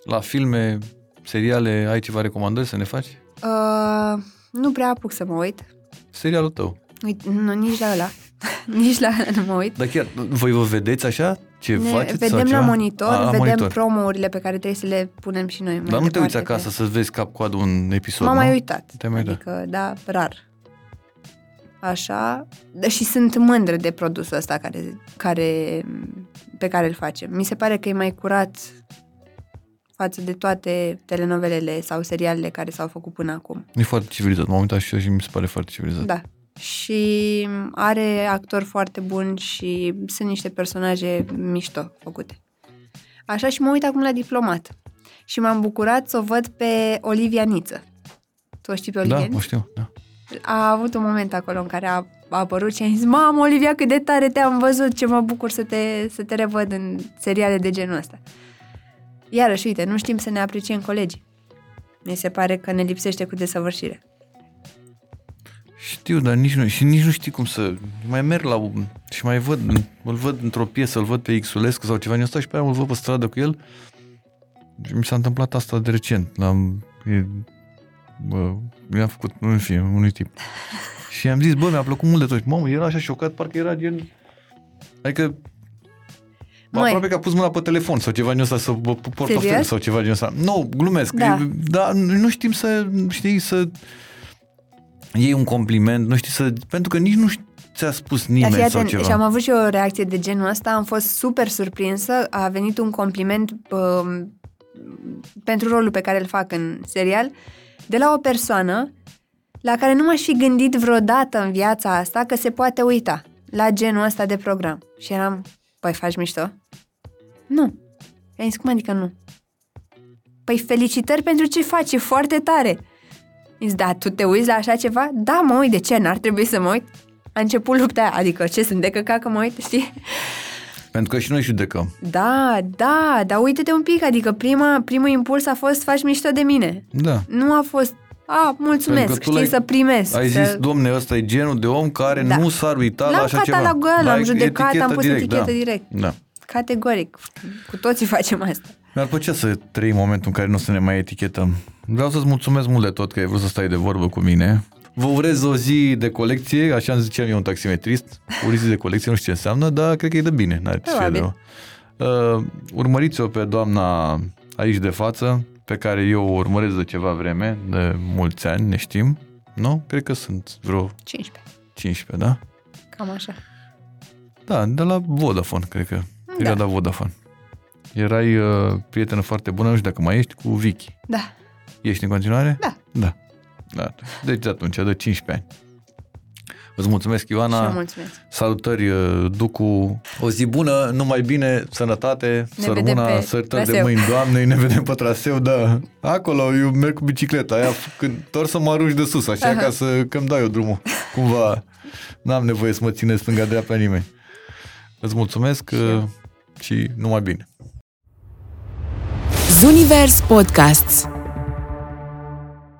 La filme, seriale, ai ceva recomandări să ne faci? Uh, nu prea apuc să mă uit. Serialul tău. Uite, nu, nici la ăla. nici la ăla nu mă uit. Dar chiar, voi vă vedeți așa? Ce Ne faceți? sau vedem la ceva? monitor, A, la vedem monitor. promourile pe care trebuie să le punem și noi. mai Dar nu te uiți departe acasă să vezi cap-coadă un episod, M-am nu? mai uitat. Te-ai mai uitat. adică, da, rar. Așa. Da, Și sunt mândră de produsul ăsta care, care, pe care îl facem. Mi se pare că e mai curat față de toate telenovelele sau serialele care s-au făcut până acum. E foarte civilizat. M-am uitat și eu și mi se pare foarte civilizat. Da. Și are actori foarte buni și sunt niște personaje mișto făcute. Așa și mă uit acum la diplomat. Și m-am bucurat să o văd pe Olivia Niță. Tu o știi pe Olivia Da, Niță? o știu, da. A avut un moment acolo în care a, a apărut și am zis Mamă, Olivia, cât de tare te-am văzut, ce mă bucur să te, să te revăd în seriale de genul ăsta. Iarăși, uite, nu știm să ne apreciem colegii. Mi se pare că ne lipsește cu desăvârșire. Știu, dar nici nu, și nici nu știi cum să... Mai merg la... un- și mai văd, îl văd într-o piesă, îl văd pe Xulescu sau ceva din asta și pe aia îl văd pe stradă cu el. Și mi s-a întâmplat asta de recent. L-am... E, bă, mi-a făcut, în fine, unui tip. Și am zis, bă, mi-a plăcut mult de tot. Mamă, era așa șocat, parcă era gen... Adică Măi. Aproape că a pus mâna pe telefon sau ceva din ăsta să vă pup portofel Serios? sau ceva din ăsta. Nu, glumesc. Da. E- Dar nu știm să, știi, să iei un compliment, nu știi să... Pentru că nici nu ști- ți-a spus Dar nimeni fii sau atent, ceva. și am avut și eu o reacție de genul ăsta, am fost super surprinsă, a venit un compliment um, pentru rolul pe care îl fac în serial, de la o persoană la care nu m-aș fi gândit vreodată în viața asta că se poate uita la genul ăsta de program. Și eram, păi faci mișto? Nu. I-am zis, cum adică nu? Păi felicitări pentru ce faci, e foarte tare. Zis, da, tu te uiți la așa ceva? Da, mă uit, de ce? N-ar trebui să mă uit? A început lupta aia, adică ce, sunt de căcat că mă uit, știi? Pentru că și noi judecăm. Da, da, dar uite-te un pic, adică prima, primul impuls a fost faci mișto de mine. Da. Nu a fost, a, mulțumesc, Pentru că tu știi, l-ai- să primesc. Ai să... zis, domne, ăsta e genul de om care Da. nu s-ar uita la L-am așa ceva. catalogat, l-am L-ai judecat, am etichetă pus etichetă da. direct. Da. Categoric, cu toții facem asta. Mi-ar plăcea să trăim momentul în care nu o să ne mai etichetăm. Vreau să-ți mulțumesc mult de tot că ai vrut să stai de vorbă cu mine. Vă urez o zi de colecție, așa îmi ziceam eu un taximetrist. O zi de colecție, nu știu ce înseamnă, dar cred că e de bine. N-are ce să fie de Probabil. rău. uh, Urmăriți-o pe doamna aici de față, pe care eu o urmăresc de ceva vreme, de mulți ani, ne știm. Nu? Cred că sunt vreo 15, 15, da? cam așa. Da, de la Vodafone, cred că. Perioada Vodafone. Erai uh, prietenă foarte bună, nu știu dacă mai ești, cu Vicky. Da, Ești în continuare? Da. Da. Da. Deci de atunci, de 15 ani. Îți mulțumesc, Ioana. Și mulțumesc. Salutări, uh, Ducu. O zi bună, numai bine, sănătate, Ne să vedem rămână pe săritări de traseu. mâini, Doamne, ne vedem pe traseu, da. Acolo, eu merg cu bicicleta aia, când doar să mă arunci de sus, așa, Aha. ca să că-mi dai eu drumul. Cumva, n-am nevoie să mă ține stânga-dreapta nimeni. Îți mulțumesc uh, și numai bine. Zunivers Podcasts